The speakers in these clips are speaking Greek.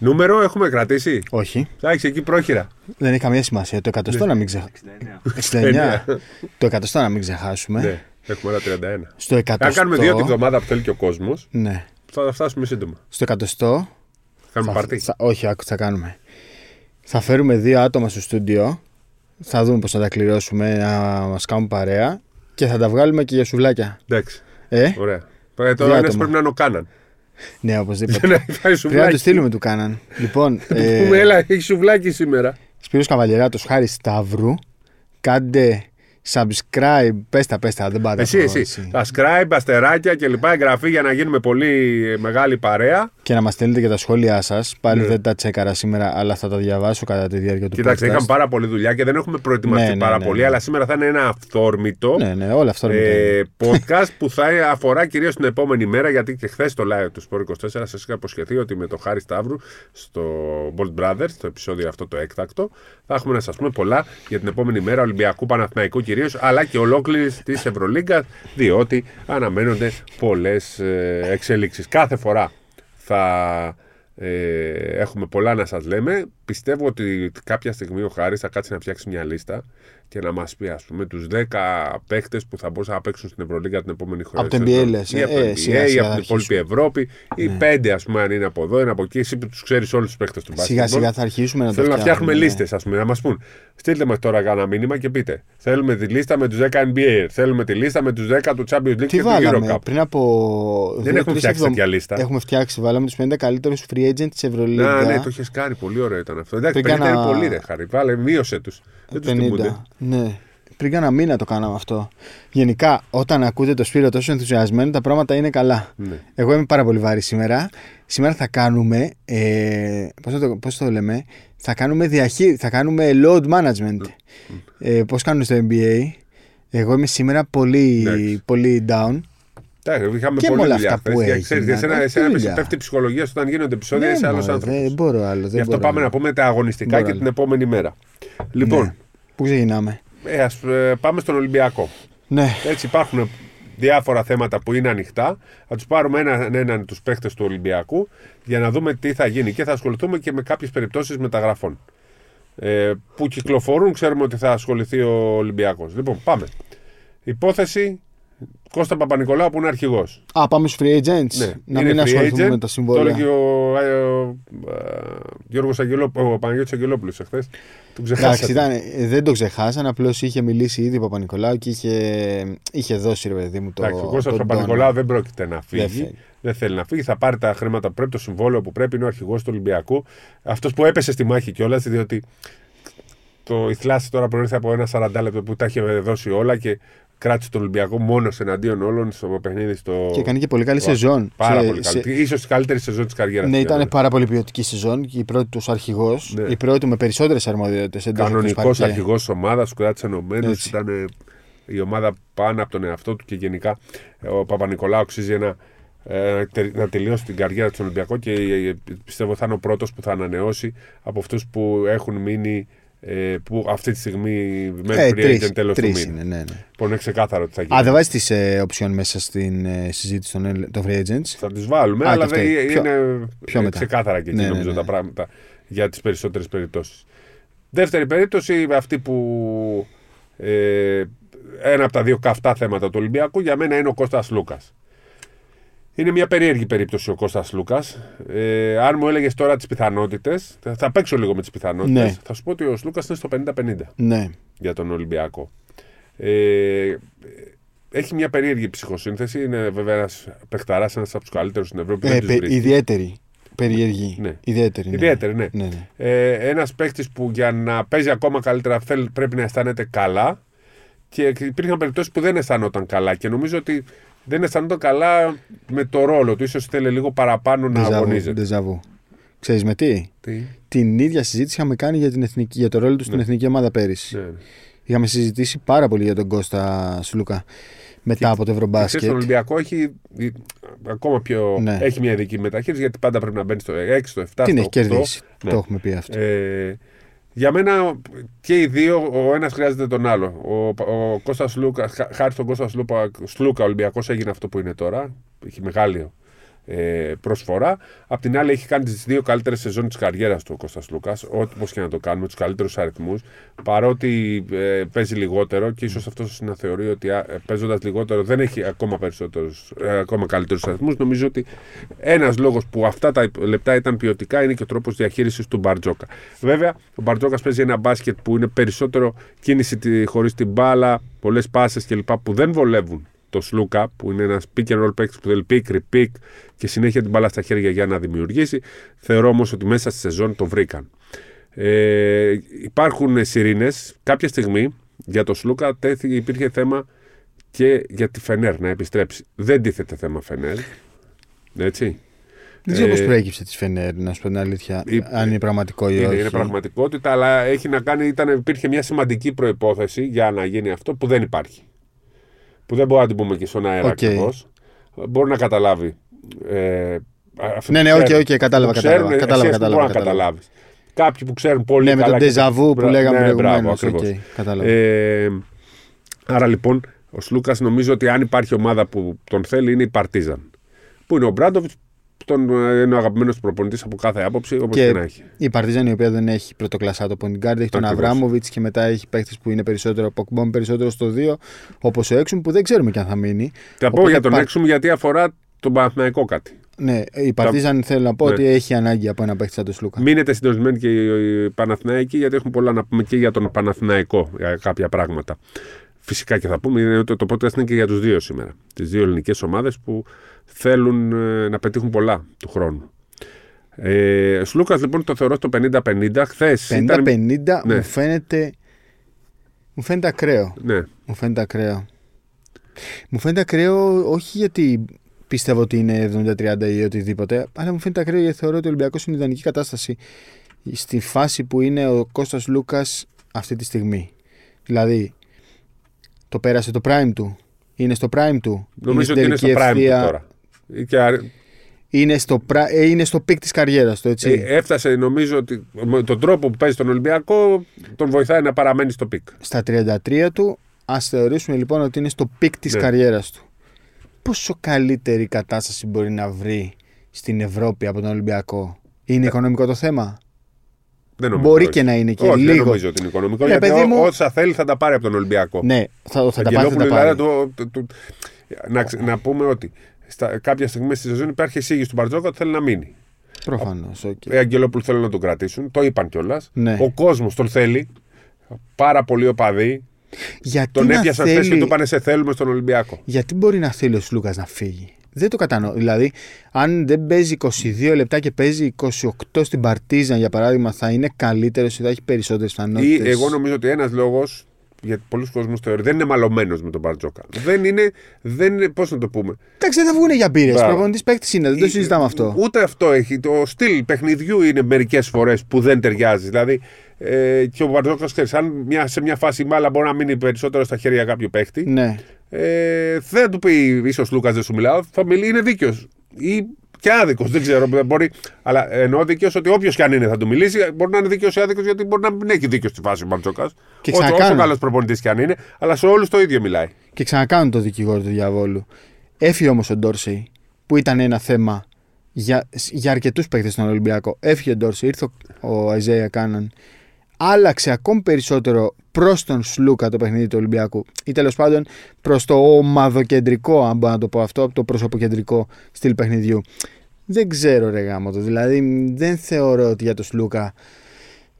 Καλημέρα, καλησπέρα. Νούμερο έχουμε κρατήσει; Όχι. Εντάξει, εκεί πρόχειρα. Δεν έχει καμία σημασία. Το εκατοστό να μην ξεχάσουμε. 69. Το εκατοστό να μην ξεχάσουμε. Ναι, έχουμε ένα 31. Στο Αν εκατοστό. κάνουμε δύο τη βδομάδα που θέλει και ο κόσμος, Ναι. θα φτάσουμε σύντομα. Στο εκατοστό. Κάνουμε θα- παρτί. θα- όχι, άκου, τι θα κάνουμε. Θα φέρουμε δύο άτομα στο στούντιο. Θα δούμε πώς θα τα κληρώσουμε, να μας κάνουν παρέα. Και θα τα βγάλουμε και για σουβλάκια. Εντάξει, Ε, ωραία. Ε, το Δύο ένα άτομα. πρέπει να είναι ο Κάναν. Ναι, οπωσδήποτε. Δεν έχει φάει Πρέπει να σουβλάκι. το στείλουμε του κάναν. λοιπόν, Ε... Πούμε, ε, έλα, έχει σουβλάκι σήμερα. Σπύρος Καβαλιεράτος, Χάρη Σταύρου. Κάντε subscribe. Πες τα, πες τα, δεν πάτε. Εσύ, από εσύ. Subscribe, αστεράκια κλπ. Εγγραφή για να γίνουμε πολύ μεγάλη παρέα. Και να μας στέλνετε και τα σχόλιά σας. Πάλι Ναι. δεν τα τσέκαρα σήμερα, αλλά θα τα διαβάσω κατά τη διάρκεια του Κοιτάξτε, podcast. είχαμε πάρα πολλή δουλειά και δεν έχουμε προετοιμαστεί Ναι, ναι, πάρα ναι, πολύ, ναι. αλλά σήμερα θα είναι ένα αυθόρμητο. Ναι, ναι, όλα αυτά είναι. ε, podcast που θα αφορά κυρίως την επόμενη μέρα. Γιατί και χθες το live του Sport 24 σας είχα υποσχεθεί ότι με το Χάρη Σταύρου στο Bolt Brothers, το επεισόδιο αυτό το έκτακτο, θα έχουμε να σας πούμε πολλά για την επόμενη μέρα Ολυμπιακού Παναθηναϊκού κυρίως, αλλά και ολόκληρης της Ευρωλίγκας, διότι αναμένονται πολλές εξέλιξει. Κάθε φορά θα ε, έχουμε πολλά να σας λέμε. Πιστεύω ότι κάποια στιγμή ο Χάρης θα κάτσει να φτιάξει μια λίστα και να μας πει ας πούμε τους 10 παίχτες που θα μπορούσαν να παίξουν στην Ευρωλίγα την επόμενη χρονιά. Από το NBA λες, Ή ε, από το ε, NBA, σιγά, ή σιγά από θα την υπόλοιπη αρχίσουμε. Ευρώπη ή πέντε ας πούμε αν είναι από εδώ, είναι από εκεί. Εσύ που τους ξέρεις όλους τους παίχτες του Σιγά μπάσκετ. σιγά θα αρχίσουμε να το Θέλω να φτιάχνουμε ναι. λίστες, ας πούμε, να μας πούν. Στείλτε μας τώρα ένα μήνυμα και πείτε. Θέλουμε τη λίστα με τους 10 NBA. Θέλουμε τη λίστα με τους 10 του Champions League Τι και του βάλαμε Eurocup. πριν από. Δεν δύο, έχουμε τρεις φτιάξει εβδομ- τέτοια λίστα. Έχουμε φτιάξει, βάλαμε τους 50 καλύτερους free agent της Ευρωλίγκα. Να, ναι, το έχει κάνει. Πολύ ωραίο ήταν αυτό. Εντάξει, Πριν 50 είναι κάνα- πολύ, ρε Χάρη. Βάλε, μείωσε τους. Δεν τους θυμούνται. 50. Ναι. Πριν κάνα μήνα το κάναμε αυτό. Γενικά, όταν ακούτε το Σπύρο τόσο ενθουσιασμένο, τα πράγματα είναι καλά. Ναι. Εγώ είμαι πάρα πολύ βαρύ σήμερα. Σήμερα θα κάνουμε. Ε, πώς, το, πώς το λέμε, θα κάνουμε διαχείριση, θα κάνουμε load management. Ε, πώς κάνουν στο NBA. Εγώ είμαι σήμερα πολύ, Εντάξει. πολύ down. Εντάξει, είχαμε Και με πολλή όλα δουλειά αυτά που χθες. Και ξέρεις, έγιναν, εσένα- όχι εσένα δουλειά. πέφτει η ψυχολογία σου όταν γίνονται επεισόδια, Ναι, είσαι άλλο μωρέ, άνθρωπο. Δεν μπορώ άλλο. Δεν Γι' αυτό μπορώ πάμε άλλο. να πούμε τα αγωνιστικά Μπορώ και άλλο. την επόμενη μέρα. Λοιπόν, Ναι. Πού ξεκινάμε; ε, ας, ε, πάμε στον Ολυμπιακό. Ναι. Έτσι υπάρχουν διάφορα θέματα που είναι ανοιχτά. Θα τους πάρουμε έναν έναν τους παίχτε του Ολυμπιακού για να δούμε τι θα γίνει και θα ασχοληθούμε και με κάποιες περιπτώσεις μεταγραφών. Ε, που κυκλοφορούν, ξέρουμε ότι θα ασχοληθεί ο Ολυμπιακός. Λοιπόν, πάμε. Υπόθεση Κώστα Παπα-Νικολάου που είναι αρχηγός. Α, πάμε στους free agents. Ναι, να είναι μην free ασχοληθούμε agent. με τα Το συμβόλαια. έλεγε ο, ε, ο, ε, Γιώργος Αγγελόπουλος, ο Παναγιώτης Αγγελόπουλος εχθές. Του Εντάξει, ξεχάσατε. ήταν, ε, δεν το ξεχάσαν. Απλώς είχε μιλήσει ήδη ο Παπα-Νικολάου και είχε, είχε δώσει ρε παιδί μου το. Εντάξει, ο Κώστας τον Παπα-Νικολάου δεν πρόκειται να φύγει. Δεν Δεν θέλει. θέλει. να φύγει. Θα πάρει τα χρήματα που πρέπει, το συμβόλαιο που πρέπει. Είναι ο αρχηγός του Ολυμπιακού. Αυτός που έπεσε στη μάχη κιόλας, διότι το η Θλάση τώρα προήρθε από ένα 40 λεπτό που τα είχε δώσει όλα και κράτησε τον Ολυμπιακό μόνος εναντίον όλων στο παιχνίδι. Στο... Και έκανε και πολύ καλή σεζόν. Πάρα Σε- πολύ σε- καλή. Ίσως η καλύτερη σεζόν της καριέρας Ναι, ήταν πάρα πολύ ποιοτική σεζόν και η πρώτη τους αρχηγός. Ναι. Η πρώτη με περισσότερες αρμοδιότητες. Κανονικός αρχηγός της ομάδας, του κράτησε ενωμένους. Έτσι. Ήταν ε, η ομάδα πάνω από τον εαυτό του και γενικά ε, ο Παπα-Νικολάου αξίζει ένα, ε, τε- να τελειώσει την καριέρα του στον Ολυμπιακό και ε, ε, πιστεύω θα είναι ο πρώτος που θα ανανεώσει από αυτούς που έχουν μείνει ε, που αυτή τη στιγμή μένουν Ε, free τρεις, agent τέλος του τρεις μήνα. είναι, ναι, ναι. Που είναι ξεκάθαρο ότι θα γίνει. Α, δεν βάζεις τις ε, οψιόν μέσα στην ε, συζήτηση των, ελ- των free agents; Θα τις βάλουμε, Α, αλλά και δεν αυτή. Πιο- είναι πιο ε, μετά. ξεκάθαρα και εκεί Ναι, ναι, νομίζω ναι. τα πράγματα για τις περισσότερες περιπτώσεις. Δεύτερη περίπτωση, αυτή που ε, ένα από τα δύο καυτά θέματα του Ολυμπιακού για μένα είναι ο Κώστας Λούκας. Είναι μια περίεργη περίπτωση ο Κώστας Λούκας. Ε, αν μου έλεγες τώρα τις πιθανότητες, θα, θα παίξω λίγο με τις πιθανότητες. Ναι. Θα σου πω ότι ο Λούκας είναι στο 50-50 Ναι. για τον Ολυμπιακό. Ε, έχει μια περίεργη ψυχοσύνθεση. Είναι βέβαια ένας παιχταράς, ένας από τους καλύτερους στην Ευρώπη. Ε, δεν τους πε- βρίσκει. ιδιαίτερη. Περίεργη. Ναι. Ιδιαίτερη. Ναι. Ιδιαίτερη, ναι. ναι, ναι. Ε, ένας παίκτη που για να παίζει ακόμα καλύτερα θέλει, πρέπει να αισθάνεται καλά. Και υπήρχαν περιπτώσεις που δεν αισθανόταν καλά. Και νομίζω ότι δεν αισθανόταν καλά με το ρόλο του. σω θέλει λίγο παραπάνω να Ντεζαβού, αγωνίζεται. ντεζαβού. Ξέρεις με τι; Τι; Την ίδια συζήτηση είχαμε κάνει για, την εθνική, για το ρόλο του στην Ναι. εθνική ομάδα πέρυσι. Ναι. Είχαμε συζητήσει πάρα πολύ για τον Κώστα Σλούκα μετά από το Και ξέρεις, Ευρωμπάσκετ. τον Ολυμπιακό έχει ε, ακόμα πιο. Ναι. Έχει μια ειδική μεταχείριση γιατί πάντα πρέπει να μπαίνει στο 6, στο 7, Την στο έχει 8. κερδίσει. Ναι. Το έχουμε πει αυτό. Ε, για μένα και οι δύο, ο ένας χρειάζεται τον άλλο. Ο, ο Κώστας Λούκα, χά- χάρη στον Κώστα Σλούκα, Σλούκα ο Ολυμπιακός έγινε αυτό που είναι τώρα. Έχει μεγάλη ε, προσφορά. Απ' την άλλη, έχει κάνει τις δύο καλύτερες σεζόν της καριέρας του ο Κώστας Λούκας, όπω και να το κάνουμε, τους καλύτερους αριθμούς. Παρότι ε, παίζει λιγότερο και ίσως αυτό να θεωρεί ότι ε, παίζοντας λιγότερο δεν έχει ακόμα, ε, ακόμα καλύτερους αριθμούς. Νομίζω ότι ένας λόγος που αυτά τα λεπτά ήταν ποιοτικά είναι και ο τρόπος διαχείρισης του Μπαρτζόκα. Βέβαια, ο Μπαρτζόκας παίζει ένα μπάσκετ που είναι περισσότερο κίνηση χωρίς την μπάλα, πολλές πάσες κλπ. που δεν βολεύουν το Σλούκα, που είναι ένας pick and roll παίκτης που θέλει pick, repick και συνέχεια την μπάλα στα χέρια για να δημιουργήσει. Θεωρώ όμως ότι μέσα στη σεζόν το βρήκαν. Ε, υπάρχουν σιρήνες. Κάποια στιγμή για το Σλούκα τέθηκε, υπήρχε θέμα και για τη Φενέρ να επιστρέψει. Δεν τίθεται θέμα Φενέρ. Έτσι. Δεν ξέρω ε, πώ προέκυψε της Φενέρ, να σου πω την αλήθεια, η, αν είναι πραγματικό ή είναι, όχι. Είναι πραγματικότητα, αλλά έχει να κάνει, ήταν, υπήρχε μια σημαντική προπόθεση για να γίνει αυτό που δεν υπάρχει που δεν μπορούμε να την πούμε και στον αέρα okay. ακριβώς. Μπορεί να καταλάβει. Ε, ναι, ναι, okay, okay, okay, κατάλαβα. Κατάλαβα, κατάλαβα, κατάλαβα, να καταλάβεις. Κάποιοι που ξέρουν πολύ ναι, καλά. Ναι, με τον Ντεζαβού που λέγαμε ναι, προηγουμένως. Okay, ε, άρα λοιπόν, ο Σλούκας νομίζω ότι αν υπάρχει ομάδα που τον θέλει είναι η Παρτίζαν. Που είναι ο Ομπράντοβιτς τον, είναι ο αγαπημένος προπονητής από κάθε άποψη, όπως και, και, να έχει. Η Παρτίζαν η οποία δεν έχει πρωτοκλασάτο point guard, έχει τον Αβράμοβιτς και μετά έχει παίκτες που είναι περισσότερο από combo, περισσότερο στο 2, όπως ο Έξουμ που δεν ξέρουμε και αν θα μείνει. Θα πω για τον πα... Έξουμ γιατί αφορά τον Παναθηναϊκό κάτι. Ναι, η Παρτίζαν θα... θέλω να πω ναι. ότι έχει ανάγκη από ένα παίχτη σαν τον Σλούκα. Μείνετε συντονισμένοι και οι Παναθηναϊκοί, γιατί έχουμε πολλά να πούμε και για τον Παναθηναϊκό για κάποια πράγματα. Φυσικά και θα πούμε ότι το podcast είναι και για τους δύο σήμερα. Τις δύο ελληνικές ομάδες που θέλουν ε, να πετύχουν πολλά του χρόνου. Ε, Σλούκα λοιπόν το θεωρώ στο 50-50. Χθες. 50-50 ναι. μου φαίνεται. Μου φαίνεται ακραίο. Ναι. Μου φαίνεται ακραίο. Μου φαίνεται ακραίο όχι γιατί πιστεύω ότι είναι 70-30 ή οτιδήποτε, αλλά μου φαίνεται ακραίο γιατί θεωρώ ότι ο Ολυμπιακός είναι ιδανική κατάσταση στη φάση που είναι ο Κώστας Λούκας αυτή τη στιγμή. Δηλαδή, το πέρασε το prime του. Είναι στο prime του. Νομίζω ότι είναι στο prime του τώρα. Είναι στο, ε, είναι στο peak της καριέρας του, έτσι. Ε, έφτασε, νομίζω ότι με τον τρόπο που παίζει τον Ολυμπιακό τον βοηθάει να παραμένει στο peak. Στα 33 του, ας θεωρήσουμε λοιπόν ότι είναι στο peak της ναι. καριέρας του. Πόσο καλύτερη κατάσταση μπορεί να βρει στην Ευρώπη από τον Ολυμπιακό; Είναι ναι. οικονομικό το θέμα; Δεν νομίζω, Μπορεί και να είναι και όχι, λίγο. Δεν νομίζω ότι είναι οικονομικό. Ναι, γιατί μου... όσα θέλει θα τα πάρει από τον Ολυμπιακό. Ναι, θα, θα τα πάρει. Θα τα πάρει. Το, το, το, να, να πούμε ότι στα, κάποια στιγμή στη σεζόν υπάρχει εισήγηση του Μπαρτζόκα ότι θέλει να μείνει. Προφανώς. Okay. Οι Αγγελόπουλοι θέλουν να τον κρατήσουν. Το είπαν κιόλας. Ναι. Ο κόσμος τον θέλει. Πάρα πολύ οπαδοί. Γιατί τον έπιασαν θέλει... και του πάνε σε θέλουμε στον Ολυμπιακό. Γιατί μπορεί να θέλει ο Σλούκας να φύγει; Δεν το κατανοώ. Δηλαδή, αν δεν παίζει 22 λεπτά και παίζει 28 στην Παρτίζαν, για παράδειγμα, θα είναι καλύτερος ή θα έχει περισσότερες πιθανότητες; Εγώ νομίζω ότι ένας λόγος γιατί πολλοί κόσμοι θεωρούν δεν είναι μαλωμένος με τον Μπαρτζόκα. Δεν είναι. Δεν είναι Πώς να το πούμε. Εντάξει, δεν θα βγουν για μπύρες. Προπονητής παίκτης είναι, δεν το συζητάμε αυτό. Ούτε αυτό έχει. Το στυλ παιχνιδιού είναι μερικές φορές που δεν ταιριάζει. Δηλαδή ε, και ο Μπαρτζόκα ξέρεις, αν μια, σε μια φάση η μπάλα μπορεί να μείνει περισσότερο στα χέρια κάποιου παίκτη. Ναι. Ε, δεν του πει ίσως Λούκας δεν σου μιλάω, θα μιλεί, είναι δίκαιος. Ή και άδικος. Δεν ξέρω. Μπορεί, αλλά εννοώ δίκαιος ότι όποιος και αν είναι θα του μιλήσει. Μπορεί να είναι δίκαιος ή άδικος γιατί μπορεί να μην έχει δίκιο στη φάση ο Μπαρτζόκα. Όσο, όσο καλός προπονητής και αν είναι, αλλά σε όλους το ίδιο μιλάει. Και ξανακάνουν το δικηγόρο του διαβόλου. Έφυγε όμως ο Ντόρσεϊ που ήταν ένα θέμα για, για αρκετούς παίκτες στον Ολυμπιακό. Έφυγε ο Ντόρσεϊ, ήρθε ο Αιζέια Κάναν. Άλλαξε ακόμη περισσότερο προς τον Σλούκα το παιχνίδι του Ολυμπιακού ή τέλος πάντων προς το ομαδοκεντρικό, αν μπορώ να το πω αυτό, το προσωποκεντρικό στυλ παιχνιδιού. Δεν ξέρω ρε γάμο το. Δηλαδή δεν θεωρώ ότι για τον Σλούκα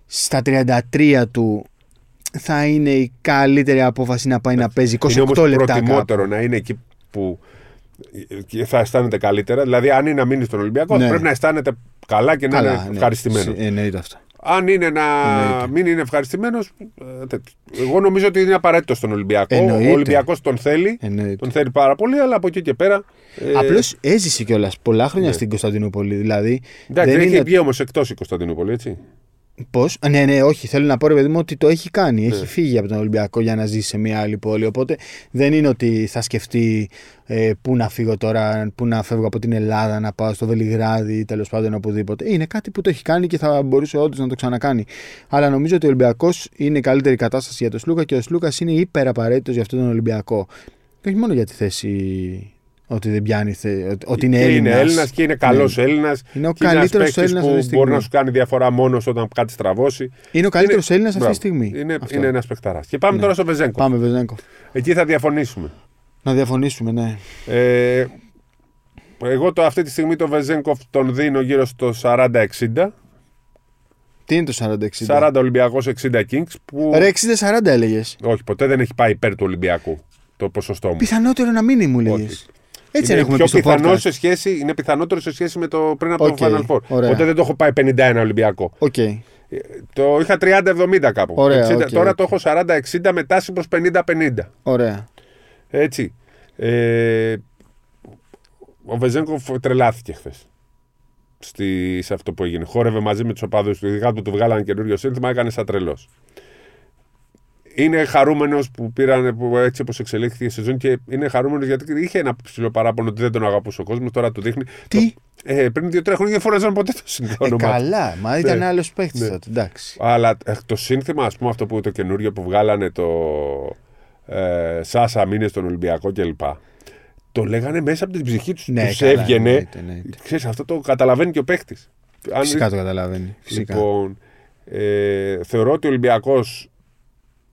στα 33 του θα είναι η καλύτερη απόφαση να πάει να παίζει 28 είναι λεπτά. Είναι προτιμότερο να είναι εκεί που θα αισθάνεται καλύτερα. Δηλαδή, αν είναι να μείνει στον Ολυμπιακό, ναι. πρέπει να αισθάνεται καλά και να είναι ναι. ευχαριστημένος. Εννοείται αυτό. Αν είναι να μην είναι ευχαριστημένος, ε, εγώ νομίζω ότι είναι απαραίτητο στον Ολυμπιακό. Εννοείται. Ο Ολυμπιακός τον θέλει. Εννοείται. Τον θέλει πάρα πολύ, αλλά από εκεί και πέρα. Ε... Απλώς έζησε κιόλας πολλά χρόνια ναι. στην Κωνσταντινούπολη. Δηλαδή, Εντάξει, δεν έχει είναι... βγει όμως εκτός η Κωνσταντινούπολη, έτσι. Πώς; Ναι, ναι, όχι. Θέλω να πω ρε παιδί μου ότι το έχει κάνει. Έχει ναι. φύγει από τον Ολυμπιακό για να ζήσει σε μια άλλη πόλη. Οπότε δεν είναι ότι θα σκεφτεί ε, πού να φύγω τώρα, πού να φεύγω από την Ελλάδα, να πάω στο Βελιγράδι ή τέλος πάντων οπουδήποτε. Είναι κάτι που το έχει κάνει και θα μπορούσε όντως να το ξανακάνει. Αλλά νομίζω ότι ο Ολυμπιακός είναι η καλύτερη κατάσταση για τον Σλούκα και ο Σλούκας είναι υπεραπαραίτητος για αυτόν τον Ολυμπιακό. Και όχι μόνο για τη θέση ότι δεν πιάνει. θε- ότι- Ότι είναι και Έλληνα. είναι Έλληνας και είναι καλός Ναι. Έλληνας. Είναι ο και ένας καλύτερος παίκτης Έλληνας αυτή που τη στιγμή. μπορεί να σου κάνει διαφορά μόνος όταν κάτι στραβώσει. Είναι ο καλύτερος Είναι- Έλληνας αυτή τη Μπράβο. στιγμή. Είναι, Αυτό. είναι ένας παικταρά. Και πάμε Ναι. τώρα στο Βεζέγκο. Πάμε, Βεζέγκο. Εκεί θα διαφωνήσουμε. Να διαφωνήσουμε, ναι. Ε, εγώ το, αυτή τη στιγμή το Βεζέγκοφ τον δίνω γύρω στο 40-60. Τι είναι το 40-60. 40 Ολυμπιακός 60 Kings. Που Ρε 60-40 έλεγες. όχι, ποτέ δεν έχει πάει υπέρ του Ολυμπιακού το ποσοστό μου. Πιθανότερο να μείνει, μου λέγε. Όχι. Έτσι είναι δεν έχουμε πιο πει στο πιθανό podcast. σε σχέση, είναι πιθανότερο σε σχέση με το πριν από Οκέι, το Final Four. ωραία. Ποτέ δεν το έχω πάει 51 Ολυμπιακό. Οκέι. Ε, Το είχα 30-70 κάπου. Ωραία, 60, οκέι, τώρα οκέι. το έχω 40-60 με τάση προς 50-50. Ωραία. Έτσι. Ε, ο Βεζένκοβ τρελάθηκε χθες. Στη, σε αυτό που έγινε. Χόρευε μαζί με τους οπαδούς του. Ειδικά που του βγάλανε καινούριο σύνθημα, έκανε σαν τρελός. Είναι χαρούμενος που πήραν που έτσι όπως εξελίχθηκε η σεζόν και είναι χαρούμενος γιατί είχε ένα ψηλό παράπονο ότι δεν τον αγαπούσε ο κόσμος. Τώρα του δείχνει. Τι; Το- ε, πριν δύο-τρία χρόνια δεν φώναζαν ποτέ το σύνθημα. Ε, όνομά του. καλά, μα ήταν Ναι. άλλος παίχτης Ναι. τότε. Εντάξει. Αλλά ε, το σύνθημα, ας πούμε, αυτό που το καινούριο που βγάλανε το ε, Σάσα μήνε στον Ολυμπιακό κλπ. Το λέγανε μέσα από την ψυχή τους. Ναι, τους καλά, έβγαινε. εννοείται, εννοείται. Ξέρεις, αυτό το καταλαβαίνει και ο παίχτης. Φυσικά το καταλαβαίνει. Φυσικά. Λοιπόν, ε, θεωρώ ότι ο Ολυμπιακός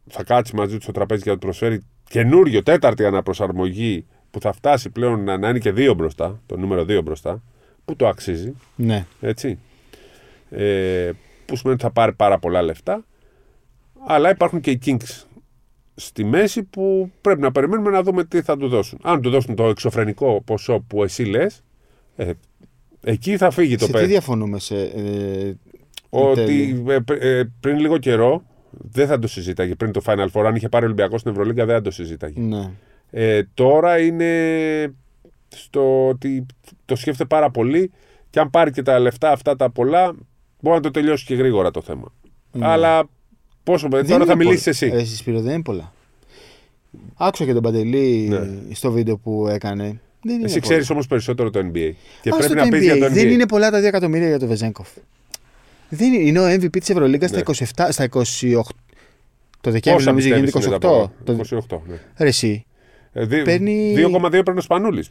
θα κάτσει μαζί του στο τραπέζι για να του προσφέρει καινούριο, τέταρτη αναπροσαρμογή που θα φτάσει πλέον να, να είναι και δύο μπροστά, το νούμερο δύο μπροστά, που το αξίζει. Ναι. Έτσι. Ε, που σημαίνει ότι θα πάρει πάρα πολλά λεφτά. Αλλά υπάρχουν και οι Kings στη μέση που πρέπει να περιμένουμε να δούμε τι θα του δώσουν. Αν του δώσουν το εξωφρενικό ποσό που εσύ λες, ε, εκεί θα φύγει το Σε τι παιδί. διαφωνούμε σε. Ε, Ότι ε, πρι- ε, πριν λίγο καιρό δεν θα το συζήταγε. Πριν το Final Four, αν είχε πάρει ο Ολυμπιακό στην Ευρωλίγκα, δεν θα το συζήταγε. ναι. Ε, τώρα είναι στο ότι το σκέφτεται πάρα πολύ και αν πάρει και τα λεφτά αυτά τα πολλά, μπορεί να το τελειώσει και γρήγορα το θέμα. Ναι. Αλλά πόσο Δεν τώρα θα είναι μιλήσεις πολλά. εσύ. Ε, Εσύ Σπύρο, δεν είναι πολλά. Άκουσα και τον Παντελή Ναι. στο βίντεο που έκανε. Δεν είναι εσύ πολλά. ξέρεις όμως περισσότερο το NBA. Και Ας πρέπει το να πεις NBA. για το NBA. Δεν είναι πολλά τα 2 εκατομμύρια για το Βεζένκοβ. Δεν είναι, είναι ο MVP της Ευρωλίγκας Ναι. στα 27, στα 28. Το Δεκέμβρη Πόσα νομίζω γίνεται πιστεύεις είναι 28. τα πολλά; Το... 28, ναι. Ρε εσύ, Ε, δι- Παίρνει- 2,2 παίρνει ο Σπανούλης.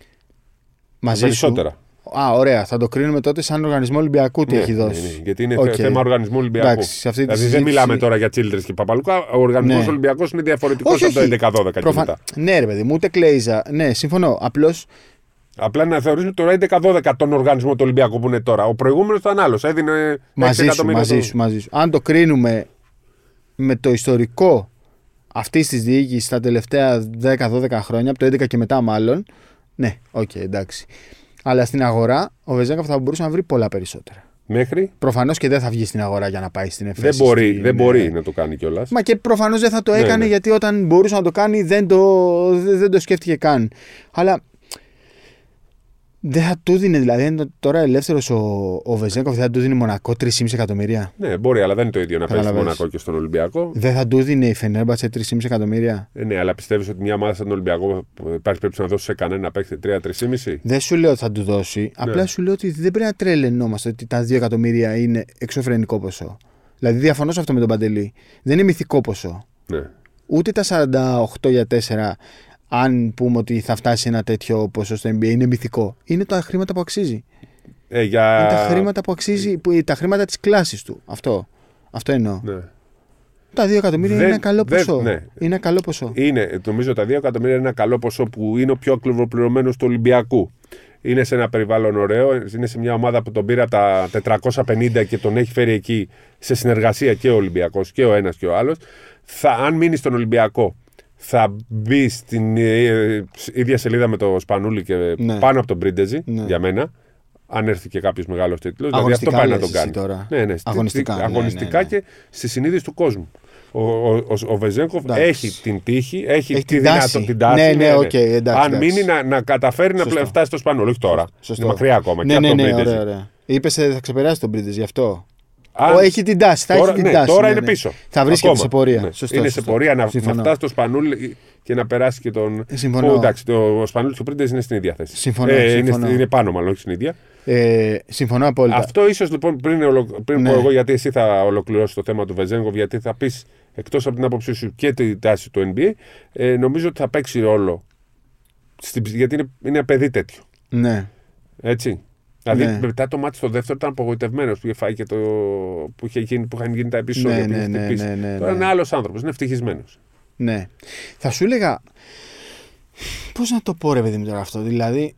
μαζί σου. Περισσότερα. Α, ωραία. Θα το κρίνουμε τότε σαν οργανισμό Ολυμπιακού τι Ναι, έχει ναι, δώσει. ναι, γιατί είναι Οκέι. θέμα οργανισμού Ολυμπιακού. Εντάξει, σε αυτή τη δηλαδή δεν συζήτηση- μιλάμε τώρα για Childress και Παπαλούκα. Ο οργανισμός Ναι. Ολυμπιακός είναι διαφορετικός Όχι, από το όχι. 11-12 και Προφα- μετά. Ναι, ρε παιδί μου, ούτε Κλέιζα. Ναι, συμφωνώ. Απλώς Απλά να θεωρήσουμε το 11-12 τον οργανισμό του Ολυμπιακού που είναι τώρα. Ο προηγούμενος ήταν άλλος. Έδινε 6 μαζί σου, εκατομμύρια μαζί το- σου, μαζί σου. Αν το κρίνουμε με το ιστορικό αυτής της διοίκησης τα τελευταία 10-12 χρόνια, από το 11 και μετά μάλλον. Ναι, οκέι, εντάξει. Αλλά στην αγορά ο Βεζένκοβ θα μπορούσε να βρει πολλά περισσότερα. Μέχρι; Προφανώς και δεν θα βγει στην αγορά για να πάει στην Δεν Εφές. μπορεί, στην- δεν μπορεί να το κάνει κιόλας. Μα και προφανώς δεν θα το Ναι, έκανε ναι. γιατί όταν μπορούσε να το κάνει δεν το, δεν, δεν το σκέφτηκε καν. Αλλά δεν θα του δίνει, δηλαδή, αν τώρα ελεύθερος ο, ο Βεζέγκοφ δεν θα του δίνει μονακό 3,5 εκατομμύρια. Ναι, μπορεί, αλλά δεν είναι το ίδιο να παίζει στον Καταλαβαίνεις. Μονακό και στον Ολυμπιακό. Δεν θα του δίνει η Φενέρμπατσε 3,5 εκατομμύρια. Ε, ναι, αλλά πιστεύεις ότι μια ομάδα σαν τον Ολυμπιακό που υπάρχει περίπτωση να δώσει σε κανένα παίκτη 3-3,5. Δεν σου λέω ότι θα του δώσει. Απλά σου λέω ότι δεν πρέπει να τρελαινόμαστε ότι τα 2 εκατομμύρια είναι εξωφρενικό ποσό. Δηλαδή διαφωνώ σε αυτό με τον Παντελή. Δεν είναι μυθικό ποσό. Ναι. Ούτε τα 48 για 4, αν πούμε ότι θα φτάσει ένα τέτοιο ποσό στο NBA, είναι μυθικό. Είναι τα χρήματα που αξίζει. Ε, για... Είναι τα χρήματα που αξίζει, που, τα χρήματα της κλάσης του. Αυτό. Αυτό εννοώ. Ναι. Τα 2 εκατομμύρια Δεν- είναι ένα καλό δεν- ποσό. ναι. Είναι ένα καλό ποσό. Είναι, νομίζω τα 2 εκατομμύρια είναι ένα καλό ποσό που είναι ο πιο ακριβοπληρωμένο του Ολυμπιακού. Είναι σε ένα περιβάλλον ωραίο, είναι σε μια ομάδα που τον πήρε από τα 450 και τον έχει φέρει εκεί σε συνεργασία και ο Ολυμπιακός και ο ένας και ο άλλος. Αν μείνει στον Ολυμπιακό, θα μπει στην ε, ίδια σελίδα με το Σπανούλη και Ναι. πάνω από τον Πρίντεζι Ναι. για μένα. Αν έρθει και κάποιος μεγάλος τίτλος. Δηλαδή αυτό Αγωνιστικά πάει να λες τον εσύ κάνει. τώρα. Ναι, ναι, στη- Αγωνιστικά, ναι, αγωνιστικά ναι, ναι. και στη συνείδηση του κόσμου. Ο, ο, ο, ο Βεζένκοβ Εντάξει. έχει την τύχη, έχει, Έχει τη την δυνατό- τάση. την τάση. Ναι, ναι, οκέι, εντάξει, Αν εντάξει. μείνει να, να καταφέρει Σωστό. να φτάσει στο Σπανούλη, όχι τώρα. Σωστό. Είναι μακριά ακόμα. Ναι, και ναι, από τον ναι, Πρίντεζι. ωραία, ωραία. Είπες θα ξεπεράσει τον Πρίντεζι γι' αυτό. Αν- Ο, έχει την τάση. Θα τώρα, έχει την ναι, τάση. τώρα ναι, είναι ναι. πίσω. Θα βρίσκεται Ακόμα. σε πορεία. Ναι. Σωστό, είναι σωστό. σε πορεία να, να Συμφωνώ. φτάσει στο Σπανούλη και να περάσει και τον. Ε, συμφωνώ. Ο, εντάξει, το, ο Σπανούλης και ο Πρίντεζι είναι στην ίδια θέση. Συμφωνώ, είναι, συμφωνώ. είναι πάνω, μάλλον, όχι στην ίδια. Ε, συμφωνώ απόλυτα. Αυτό ίσως λοιπόν πριν, ολο- πριν Ναι. πω εγώ, γιατί εσύ θα ολοκληρώσεις το θέμα του Βεζέγκοβ, γιατί θα πεις εκτός από την άποψή σου και τη τάση του NBA, ε, νομίζω ότι θα παίξει ρόλο στην- γιατί είναι, είναι παιδί τέτοιο. Ναι. Έτσι. Δηλαδή Ναι. μετά το ματς το δεύτερο ήταν απογοητευμένος που είχε φάει και το. που, είχε γίνει, που είχαν γίνει τα επεισόδια. Ναι, που είχε ναι, ναι, χτυπήσει. ναι, ναι, Τώρα ναι. είναι άλλος άνθρωπος, είναι ευτυχισμένος. Ναι. Θα σου έλεγα. Πώς να το πω, ρε παιδί μου τώρα αυτό. Δηλαδή,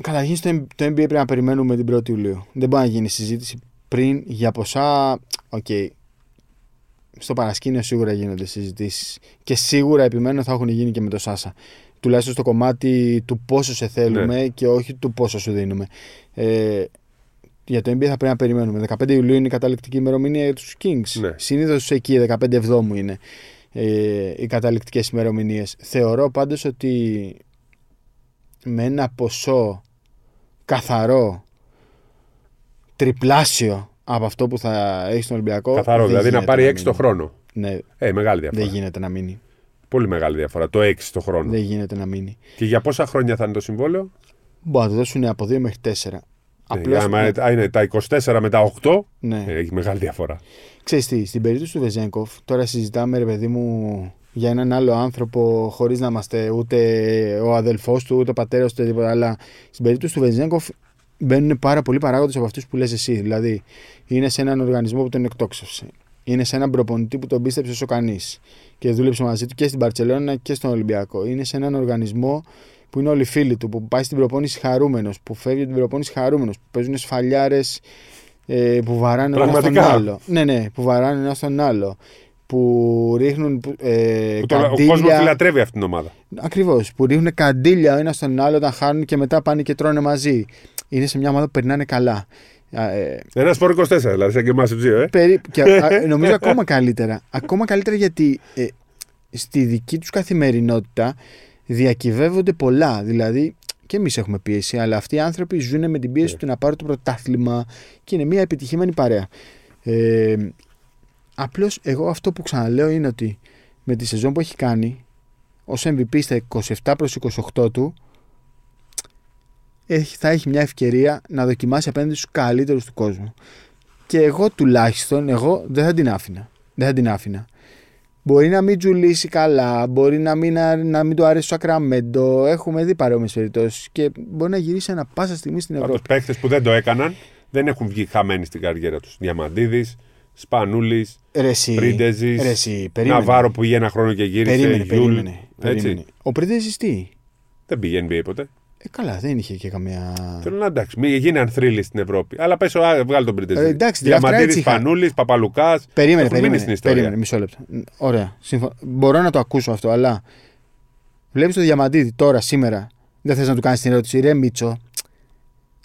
καταρχήν στο M- το NBA πρέπει να περιμένουμε την 1η Ιουλίου. Δεν μπορεί να γίνει συζήτηση πριν για ποσά. Οκέι. Στο παρασκήνιο σίγουρα γίνονται συζητήσεις. Και σίγουρα επιμένω θα έχουν γίνει και με το Σάσα. Τουλάχιστον στο κομμάτι του πόσο σε θέλουμε και όχι του πόσο σου δίνουμε. Ε, για το NBA θα πρέπει να περιμένουμε. 15 Ιουλίου είναι η καταληκτική ημερομηνία για τους Kings. Ναι. Συνήθως εκεί, 15 Εβδόμου είναι ε, οι καταληκτικές ημερομηνίες. Θεωρώ πάντως ότι με ένα ποσό καθαρό τριπλάσιο από αυτό που θα έχει στον Ολυμπιακό. Καθαρό, δεν δηλαδή να γίνεται πάρει 6 μείνει. το χρόνο. Ναι, Ε, μεγάλη διαφορά. δεν γίνεται να μείνει. Πολύ μεγάλη διαφορά. Το 6 το χρόνο. Δεν γίνεται να μείνει. Και για πόσα χρόνια θα είναι το συμβόλαιο; Μπορεί να το δώσουν από 2 μέχρι 4. Ε, Απλώς, άμα είναι τα 24 με τα 8, ναι. ε, έχει μεγάλη διαφορά. Ξέρεις τι, στην περίπτωση του Βεζέγκοφ, τώρα συζητάμε ρε παιδί μου για έναν άλλο άνθρωπο χωρίς να είμαστε ούτε ο αδελφός του, ούτε ο πατέρας του, ούτε τίποτα. Αλλά στην περίπτωση του Βεζέγκοφ μπαίνουν πάρα πολλοί παράγοντες από αυτούς που λες εσύ. Δηλαδή, είναι σε έναν οργανισμό που τον εκτόξευσε. Είναι σε έναν προπονητή που τον πίστεψε όσο κανείς και δούλεψε μαζί του και στην Παρσελόνα και στον Ολυμπιακό. Είναι σε έναν οργανισμό που είναι όλοι φίλοι του, που πάει στην προπόνηση χαρούμενος, που φεύγει από την προπόνηση χαρούμενος, που παίζουν σφαλιάρες ε, που βαράνε ένα στον Πραγματικά. άλλο. Ναι, ναι, που βαράνε ένα στον άλλο. Που ρίχνουν ε, Που το- ο κόσμος καντήλια. φιλατρεύει αυτή την ομάδα. Ακριβώς. Που ρίχνουν καντήλια ο ένας στον άλλο όταν χάνουν και μετά πάνε και τρώνε μαζί. Είναι σε μια ομάδα που περνάνε καλά. Α, Ε, Ένα σπορ 24, δηλαδή, σαν και εμάς δύο, ε. περί- και, α, νομίζω ακόμα καλύτερα. Ακόμα καλύτερα γιατί ε, στη δική τους καθημερινότητα διακυβεύονται πολλά. Δηλαδή και εμείς έχουμε πίεση, αλλά αυτοί οι άνθρωποι ζουν με την πίεση Ναι. του να πάρουν το πρωτάθλημα και είναι μια επιτυχημένη παρέα. Ε, απλώς εγώ αυτό που ξαναλέω είναι ότι με τη σεζόν που έχει κάνει ως MVP στα 27 προς 28 του έχει, θα έχει μια ευκαιρία να δοκιμάσει απέναντι στους καλύτερους του κόσμου. Και εγώ τουλάχιστον, εγώ δεν θα την άφηνα. Δεν θα την άφηνα. Μπορεί να μην τσουλήσει καλά, μπορεί να μην, να μην του αρέσει το Σακραμέντο. Έχουμε δει παρόμοιες περιπτώσεις και μπορεί να γυρίσει ανα πάσα στιγμή στην Από Ευρώπη. του παίχτες που δεν το έκαναν, δεν έχουν βγει χαμένοι στην καριέρα τους. Διαμαντίδης, Σπανούλης, Ρε εσύ, Πρίντεζης, ρε εσύ, περίμενε. Ναβάρο που είχε ένα χρόνο και γύρισε. Περίμενε, Γιούλ, περίμενε, έτσι. περίμενε. Ο Πρίντεζης τι; Δεν πήγε NBA ποτέ. Ε, καλά, δεν είχε και καμία. Θέλω να εντάξει, μην γίνει ανθρύλη στην Ευρώπη. Αλλά πες, βγάλει τον Πρίντεζη. Ε, εντάξει, draft rights Διαμαντίδη, είχα. Σπανούλη, Παπαλουκάς. Περίμενε, Έχουν μείνει περίμενε. στην ιστορία. περίμενε μισό λεπτό. Ωραία. Σύμφω... Μπορώ να το ακούσω αυτό, αλλά βλέπεις το διαμαντίδι τώρα, σήμερα. Δεν θες να του κάνεις την ερώτηση, ρε Μίτσο.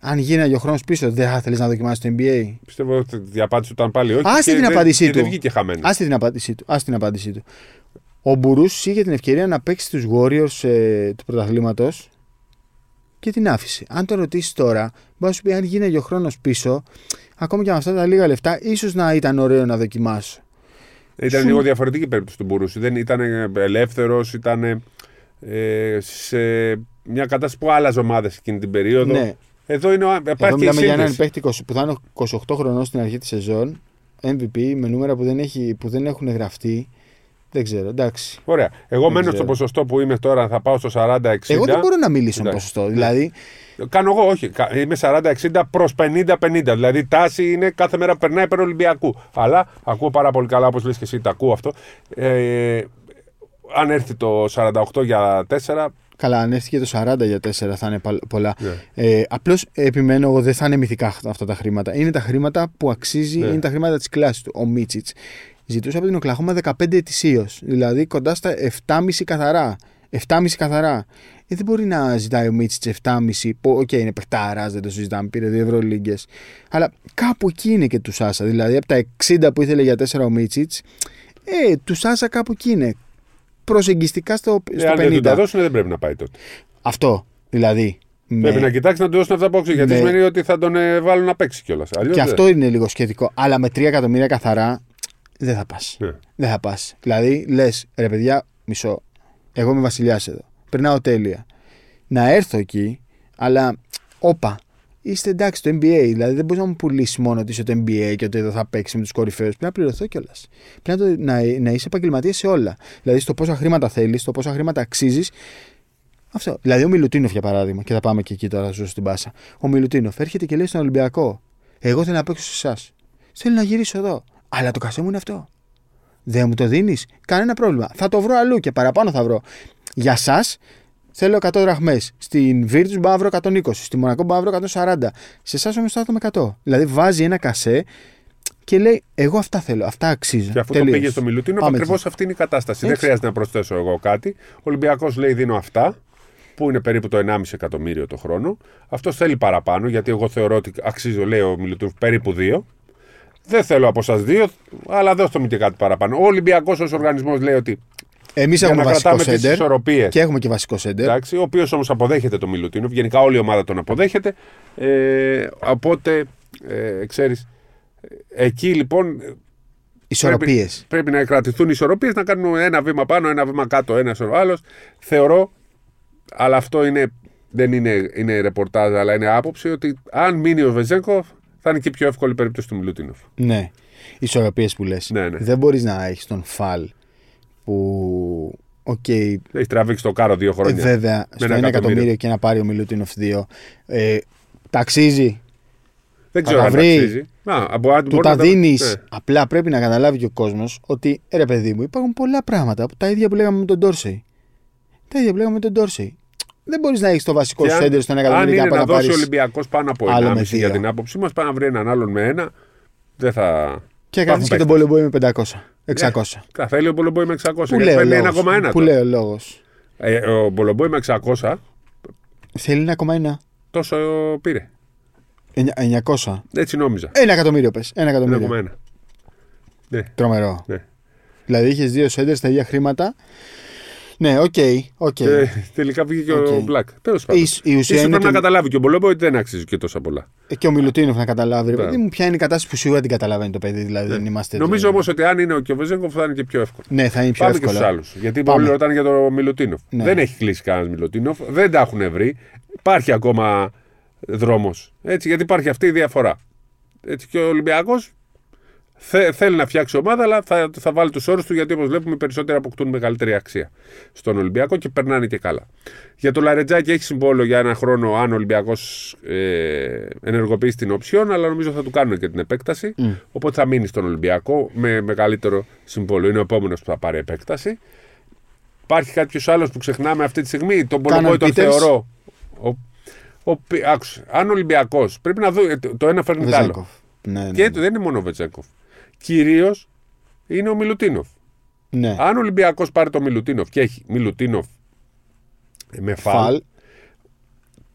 Αν γίναγε ο χρόνος πίσω, δεν θα θέλεις να δοκιμάσεις το NBA. Πιστεύω ότι η απάντηση του ήταν πάλι όχι. Άστε και την δεν- απάντησή και του. Δεν βγήκε χαμένο. Άστε την απάντησή του. Άστε την απάντησή του. Ο Μπουρούς είχε την ευκαιρία να παίξει στους Warriors ε, του πρωταθλήματος και την άφησε. Αν το ρωτήσεις τώρα, μπορεί να σου πει αν γίναγε ο χρόνος πίσω, ακόμα και με αυτά τα λίγα λεφτά, ίσως να ήταν ωραίο να δοκιμάσω. Ήταν Σου- λίγο διαφορετική η περίπτωση του Μπουρούση. Δεν ήταν ελεύθερος, ήταν ε, σε μια κατάσταση που άλλαζε ομάδες εκείνη την περίοδο. Ναι, Εδώ είναι, ο- Εδώ υπάρχει μιλάμε για έναν σύνδεση. παίχτη 20 που θα είναι 28 χρονών στην αρχή της σεζόν. MVP με νούμερα που δεν, έχει, που δεν έχουν γραφτεί. Δεν ξέρω, εντάξει. Ωραία. Εγώ Δεν μένω στο ξέρω. ποσοστό που είμαι τώρα, θα πάω στο 40-60. Εγώ δεν μπορώ να μιλήσω με Εντάξει. ποσοστό. Δηλαδή, Κάνω εγώ, όχι. Κα- Είμαι 40-60 προς 50-50. Δηλαδή η τάση είναι κάθε μέρα περνάει υπέρ Ολυμπιακού. Αλλά ακούω πάρα πολύ καλά, όπως λες και εσύ, τα ακούω αυτό. Ε, αν έρθει το 48 για 4, καλά, αν έρθει και το 40 για 4 θα είναι πα- πολλά. Ναι. Ε, Απλώς επιμένω, εγώ δεν θα είναι μυθικά αυτά- αυτά τα χρήματα. Είναι τα χρήματα που αξίζει, Ναι. είναι τα χρήματα της κλάσης του. Ο Μίτσιτς ζητούσε από την Οκλαχώμα 15 ετησίως. Δηλαδή κοντά στα 7,5 καθαρά. 7,5 καθαρά. Ε, δεν μπορεί να ζητάει ο Μίτσιτς 7,5. Που, οκέι, είναι παιχτάρα, δεν το συζητάμε. Πήρε δύο Ευρωλίγκες. Αλλά κάπου εκεί είναι και του Σάσα. Δηλαδή από τα 60 που ήθελε για 4 ο Μίτσιτς, ε, του Σάσα κάπου εκεί είναι. Προσεγγιστικά στο, ε, στο αν δεν του 50. τα δώσουν, δεν πρέπει να πάει τότε. Αυτό. Δηλαδή. Πρέπει με- να κοιτάξει να του δώσουν αυτά που αξίζει. Γιατί Ναι. σημαίνει ότι θα τον ε, βάλουν να παίξει κιόλας. Και αυτό είναι λίγο σχετικό. Αλλά με 3 εκατομμύρια καθαρά δεν θα πας. Ναι. Δεν θα πας. Δηλαδή λες, ρε παιδιά, μισό. Εγώ είμαι βασιλιάς εδώ. Περνάω τέλεια. Να έρθω εκεί, αλλά όπα. Είστε εντάξει το NBA. Δηλαδή δεν μπορείς να μου πουλήσεις μόνο ότι είσαι το NBA και ότι εδώ θα παίξεις με τους κορυφαίους. Πρέπει να πληρωθώ κιόλας. Πρέπει να, το, να, να είσαι επαγγελματίας σε όλα. Δηλαδή στο πόσα χρήματα θέλεις, στο πόσα χρήματα αξίζεις. Αυτό. Δηλαδή ο Μιλουτίνοφ για παράδειγμα, και θα πάμε και εκεί τώρα ζω στην Πάσα. Ο Μιλουτίνοφ έρχεται και λέει στον Ολυμπιακό: Εγώ θέλω να παίξω σε εσάς. Θέλω να γυρίσω εδώ. Αλλά το κασέ μου είναι αυτό. Δεν μου το δίνεις. Κανένα πρόβλημα. Θα το βρω αλλού και παραπάνω θα βρω. Για εσά θέλω 100 δραχμές. Στην Virtus μπορώ να βρω 120. Στη Μονακό μπορώ να βρω 140. Σε εσάς όμως θα έρθω με 100. Δηλαδή βάζει ένα κασέ και λέει: Εγώ αυτά θέλω. Αυτά αξίζω. Και αφού Τελείως. το πήγες στο Μιλουτίνο, Πάμε ακριβώς εκεί. αυτή είναι η κατάσταση. Δεν Έτσι. χρειάζεται να προσθέσω εγώ κάτι. Ο Ολυμπιακός λέει: Δίνω αυτά, που είναι περίπου το 1,5 εκατομμύριο το χρόνο. Αυτός θέλει παραπάνω, γιατί εγώ θεωρώ ότι αξίζω, λέει ο Μιλουτίνο, περίπου 2. Δεν θέλω από εσά δύο, αλλά δώστε μου και κάτι παραπάνω. Ο Ολυμπιακός ως οργανισμός λέει ότι Εμείς για έχουμε να βασικό κρατάμε τις σέντερ. ισορροπίες. Και έχουμε και βασικό σέντερ. Εντάξει, ο οποίος όμως αποδέχεται το Μιλουτίνοφ. Γενικά όλη η ομάδα τον αποδέχεται. Ε, οπότε, ε, ξέρεις, εκεί λοιπόν Ισορροπίες. Πρέπει, πρέπει να κρατηθούν ισορροπίες, να κάνουν ένα βήμα πάνω, ένα βήμα κάτω, ένας ο άλλος. Θεωρώ, αλλά αυτό είναι, δεν είναι, είναι ρεπορτάζ, αλλά είναι άποψη ότι αν μείνει ο Βεζένκοφ, θα είναι και η πιο εύκολη περίπτωση του Μιλουτίνοφ. Ναι. Ισορροπίες που λες. Ναι, ναι. Δεν μπορείς να έχεις τον Φαλ που. Οκ, Έχει τραβήξει το κάρο δύο ε, χρόνια. βέβαια, στο ένα ένα εκατομμύριο. εκατομμύριο και να πάρει ο Μιλουτίνοφ 2. Ε, τα αξίζει, δεν θα ξέρω τα αν βρει. αξίζει. Α, από, αν του μπορεί τα να τα- δίνεις. Ναι. Απλά πρέπει να καταλάβει και ο κόσμος ότι «Ε, ρε παιδί μου, υπάρχουν πολλά πράγματα. Τα ίδια που λέγαμε με τον Ντόρσεϊ. Τα ίδια που λέγαμε με τον Ντόρσεϊ. Δεν μπορείς να έχεις το βασικό Και αν- σέντερ στο ένα Αν εκατομμύριο είναι και να να δώσει ο πάρει. Ολυμπιακός πάνω από άλλο 1,5 με για δύο. την άποψή μας, πάει να βρει έναν άλλον με ένα. Δεν θα. Και Υπάρχουν κρατήσεις και τον παίκτες. Πολεμποή με 500. 600. Κα- Θέλει ο Μπολομπόη με 600. Πού γιατί λέει ο παίρνει λόγος. 1,1. Πού τώρα. λέει ο λόγος. Ε, ο Μπολομπόη με 600 Θέλει 1,1. τόσο πήρε. 900. Έτσι νόμιζα. Ένα εκατομμύριο πες. Ένα εκατομμύριο. 1,1. Ναι, Τρομερό. ναι. Δηλαδή είχες δύο σέντερ στα ίδια χρήματα. Ναι, οκ. οκ. Και τελικά βγήκε ο Οκ. Μπλακ. Τέλος πάντων. Η, η ουσία Ίσως είναι πρέπει να ότι καταλάβει και ο Μπολομπόι ότι δεν αξίζει και τόσα πολλά. και ο Μιλουτίνοφ να καταλάβει. Ρε Μπράβο. παιδί μου, ποια είναι η κατάσταση που σίγουρα την καταλαβαίνει το παιδί. Δηλαδή δεν είμαστε. Ναι. Νομίζω όμως ότι αν είναι και ο Βεζένκοφ θα είναι και πιο εύκολο. Ναι, θα είναι πιο Πάμε και εύκολο. στους άλλους. Γιατί Πάμε. πολλοί ρωτάνε για τον Μιλουτίνοφ. Ναι. Δεν έχει κλείσει κανένας Μιλουτίνοφ. Δεν τα έχουν βρει. Υπάρχει ακόμα δρόμος. Γιατί υπάρχει αυτή η διαφορά. Έτσι και ο Ολυμπιακός θέλει να φτιάξει ομάδα, αλλά θα, θα βάλει τους όρους του γιατί όπως βλέπουμε οι περισσότεροι αποκτούν μεγαλύτερη αξία στον Ολυμπιακό και περνάνε και καλά. Για το Λαρετζάκι έχει συμβόλαιο για ένα χρόνο αν ο Ολυμπιακός ε, ενεργοποιήσει την οψιόν, αλλά νομίζω θα του κάνουν και την επέκταση. Οπότε θα μείνει στον Ολυμπιακό με μεγαλύτερο συμβόλαιο. Είναι ο επόμενος που θα πάρει επέκταση. Υπάρχει κάποιος άλλος που ξεχνάμε αυτή τη στιγμή; Τον Κάναν Πολομπόη τον Peters. θεωρώ. Ο, ο, Πι- άκουσε, αν ο Ολυμπιακός πρέπει να δούμε. Το, το ένα φέρνει το άλλο. Βεζέγκοφ. Ναι, ναι, Και ναι. δεν είναι μόνο ο Βετσέκοφ. Κυρίως είναι ο Μιλουτίνοφ. ναι. Αν ο Ολυμπιακός πάρει το Μιλουτίνοφ και έχει Μιλουτίνοφ με φαλ, Φαλ.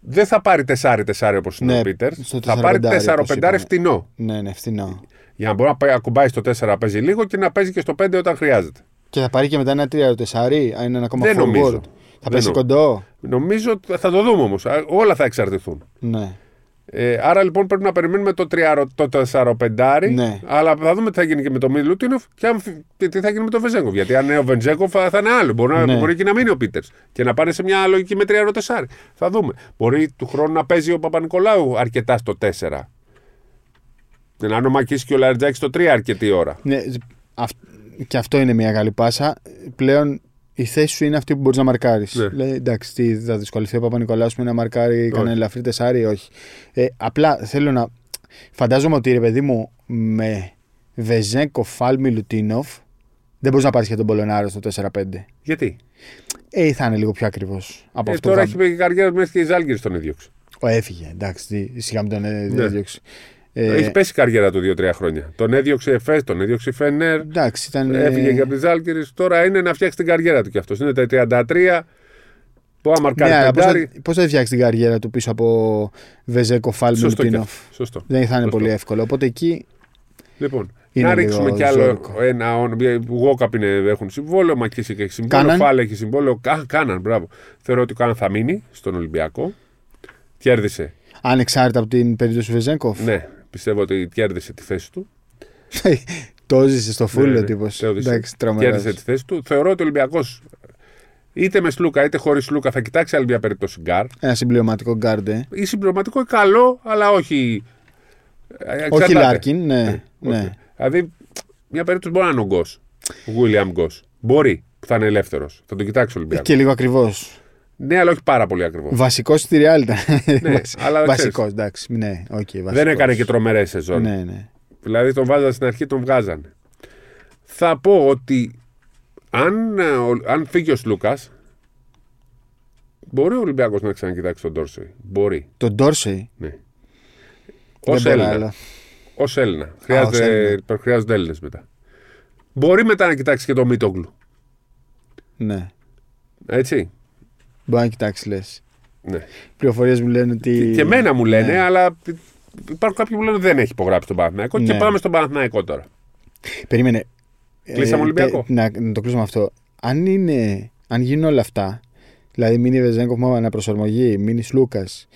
δεν θα πάρει 4-4 όπως είναι Ναι, ο Πίτερ. στο Θα πάρει 4-5 όπως 4-5 είπαμε. φτηνό. Ναι, ναι, φθηνό. Για να μπορεί να πάει, ακουμπάει στο 4 να παίζει λίγο και να παίζει και στο 5 όταν χρειάζεται. Και θα πάρει και μετά ένα 3-4, αν είναι ένα ακόμα Δεν forward. νομίζω. Θα Δεν πέσει νο- κοντό. Νομίζω ότι θα το δούμε όμως. Όλα θα εξαρτηθούν. Ναι. Ε, άρα λοιπόν πρέπει να περιμένουμε το, 3, το 4-5. Ναι. Αλλά θα δούμε τι θα γίνει και με το Μιλουτίνοφ και, αν, και τι θα γίνει με τον Βεζέγκοφ. Γιατί αν είναι ο Βεντζέγκοφ θα είναι άλλο. Μπορεί, να, Ναι. μπορεί και να μείνει ο Πίτερς και να πάνε σε μια λογική με 3-4. Θα δούμε. Μπορεί του χρόνου να παίζει ο Παπα-Νικολάου αρκετά στο 4. Να είναι ο Μακής και ο Λαριτζάκης στο 3 αρκετή ώρα. ναι αυ- και αυτό είναι μια καλή πάσα. Πλέον η θέση σου είναι αυτή που μπορείς να μαρκάρεις. Ναι. Λέει εντάξει, τι, θα δυσκολευτεί ο Παπα-Νικολάους με να μαρκάρει κανένα ελαφρύ τεσάρι, όχι. Ε, απλά θέλω να. Φαντάζομαι ότι ρε παιδί μου με Βεζέγκο Φάλ Μιλουτίνοφ δεν μπορείς να πάρεις και τον Πολωνάρο στο 4-5. Γιατί; Ε, θα είναι λίγο πιο ακριβώς από Ε, αυτό τώρα που έχει θα... πει η καριέρα του μέχρι και η Ζάλγκη τον έδιωξε. Ο, έφυγε, εντάξει, τι- σιγά μην τον ε, Ναι. Διώξει. Ε, Έχει πέσει η καριέρα του 2-3 χρόνια. Τον έδιωξε η Εφές, τον έδιωξε η Φενέρ. εντάξει, ήταν. ε, Έφυγε και από τη Ζάλγκη. Τώρα είναι να φτιάξει την καριέρα του κι αυτός. Είναι τα 33. Που άμα Ναι, αλλά μαρκάρει πώς θα, πεντάρι. πώς θα φτιάξει την καριέρα του πίσω από Βεζέκο Φάλ Σωστό και Μιλουτίνοφ. αυτό. Σωστό. Δεν θα είναι Σωστό. πολύ εύκολο. Οπότε εκεί Λοιπόν, Είναι να λίγο ρίξουμε κι άλλο ζώρικο. ένα όνομα. Γόκαπ είναι, έχουν συμβόλαιο, Μακίσικ έχει συμβόλαιο, Κάναν. Φάλ έχει συμβόλαιο. Κα, κάναν, μπράβο. Θεωρώ ότι ο Κάναν θα μείνει στον Ολυμπιακό. Κέρδισε. ανεξάρτητα από την περίπτωση του Βεζέγκοφ. Ναι, πιστεύω ότι κέρδισε τη θέση του. το έζησε στο φούλ Ναι, ο ναι, τύπος. το έζησε. Εντάξει, τρομερός. Κέρδισε τη θέση του. Θεωρώ ότι ο Ολυμπιακός είτε με Σλούκα είτε χωρίς Σλούκα θα κοιτάξει άλλη μια περίπτωση γκαρντ. Ένα συμπληρωματικό γκαρντ. Ή συμπληρωματικό καλό, αλλά όχι. ε, Όχι εξαρτάται. Λάρκιν, ναι. όχι. ναι. Δηλαδή, μια περίπτωση μπορεί να είναι ο Γκος. Ο William Γκος. Μπορεί που θα είναι ελεύθερος. Θα τον κοιτάξει ο Ολυμπιακός. Και λίγο ακριβώς. Ναι, αλλά όχι πάρα πολύ ακριβό. Βασικός στη Real ήταν. Ναι, αλλά Βασικός, εντάξει. Ναι, okay, βασικός. Δεν έκανε και τρομερές σεζόν. Ναι, ναι. Δηλαδή τον βάζαν στην αρχή, τον βγάζανε. Θα πω ότι αν, ε, ο- αν φύγει ο Λούκα, μπορεί ο Ολυμπιακός να ξανακοιτάξει τον Τόρσεϊ. Μπορεί. Τον Ντόρσεϊ. Ναι. Δεν Ω μπορώ Έλληνα. άλλο. Ω Έλληνα. ως Χρειάζεται, χρειάζονται Έλληνες μετά. Μπορεί μετά να κοιτάξει και το Μίτογλου. Ναι. Έτσι. Μπορεί να κοιτάξεις, λες. Ναι. Πληροφορίες μου λένε ότι. Και, και εμένα μου λένε, Ναι. αλλά υπάρχουν κάποιοι που λένε ότι δεν έχει υπογράψει τον Παναθηναϊκό. Και Ναι. πάμε στον Παναθηναϊκό τώρα. Περίμενε. Κλείσαμε Ολυμπιακό. τε- να, να το κλείσουμε αυτό. Αν, είναι, αν γίνουν όλα αυτά, δηλαδή μείνει Βεζένκοφ με αναπροσαρμογή, μείνει Σλούκας,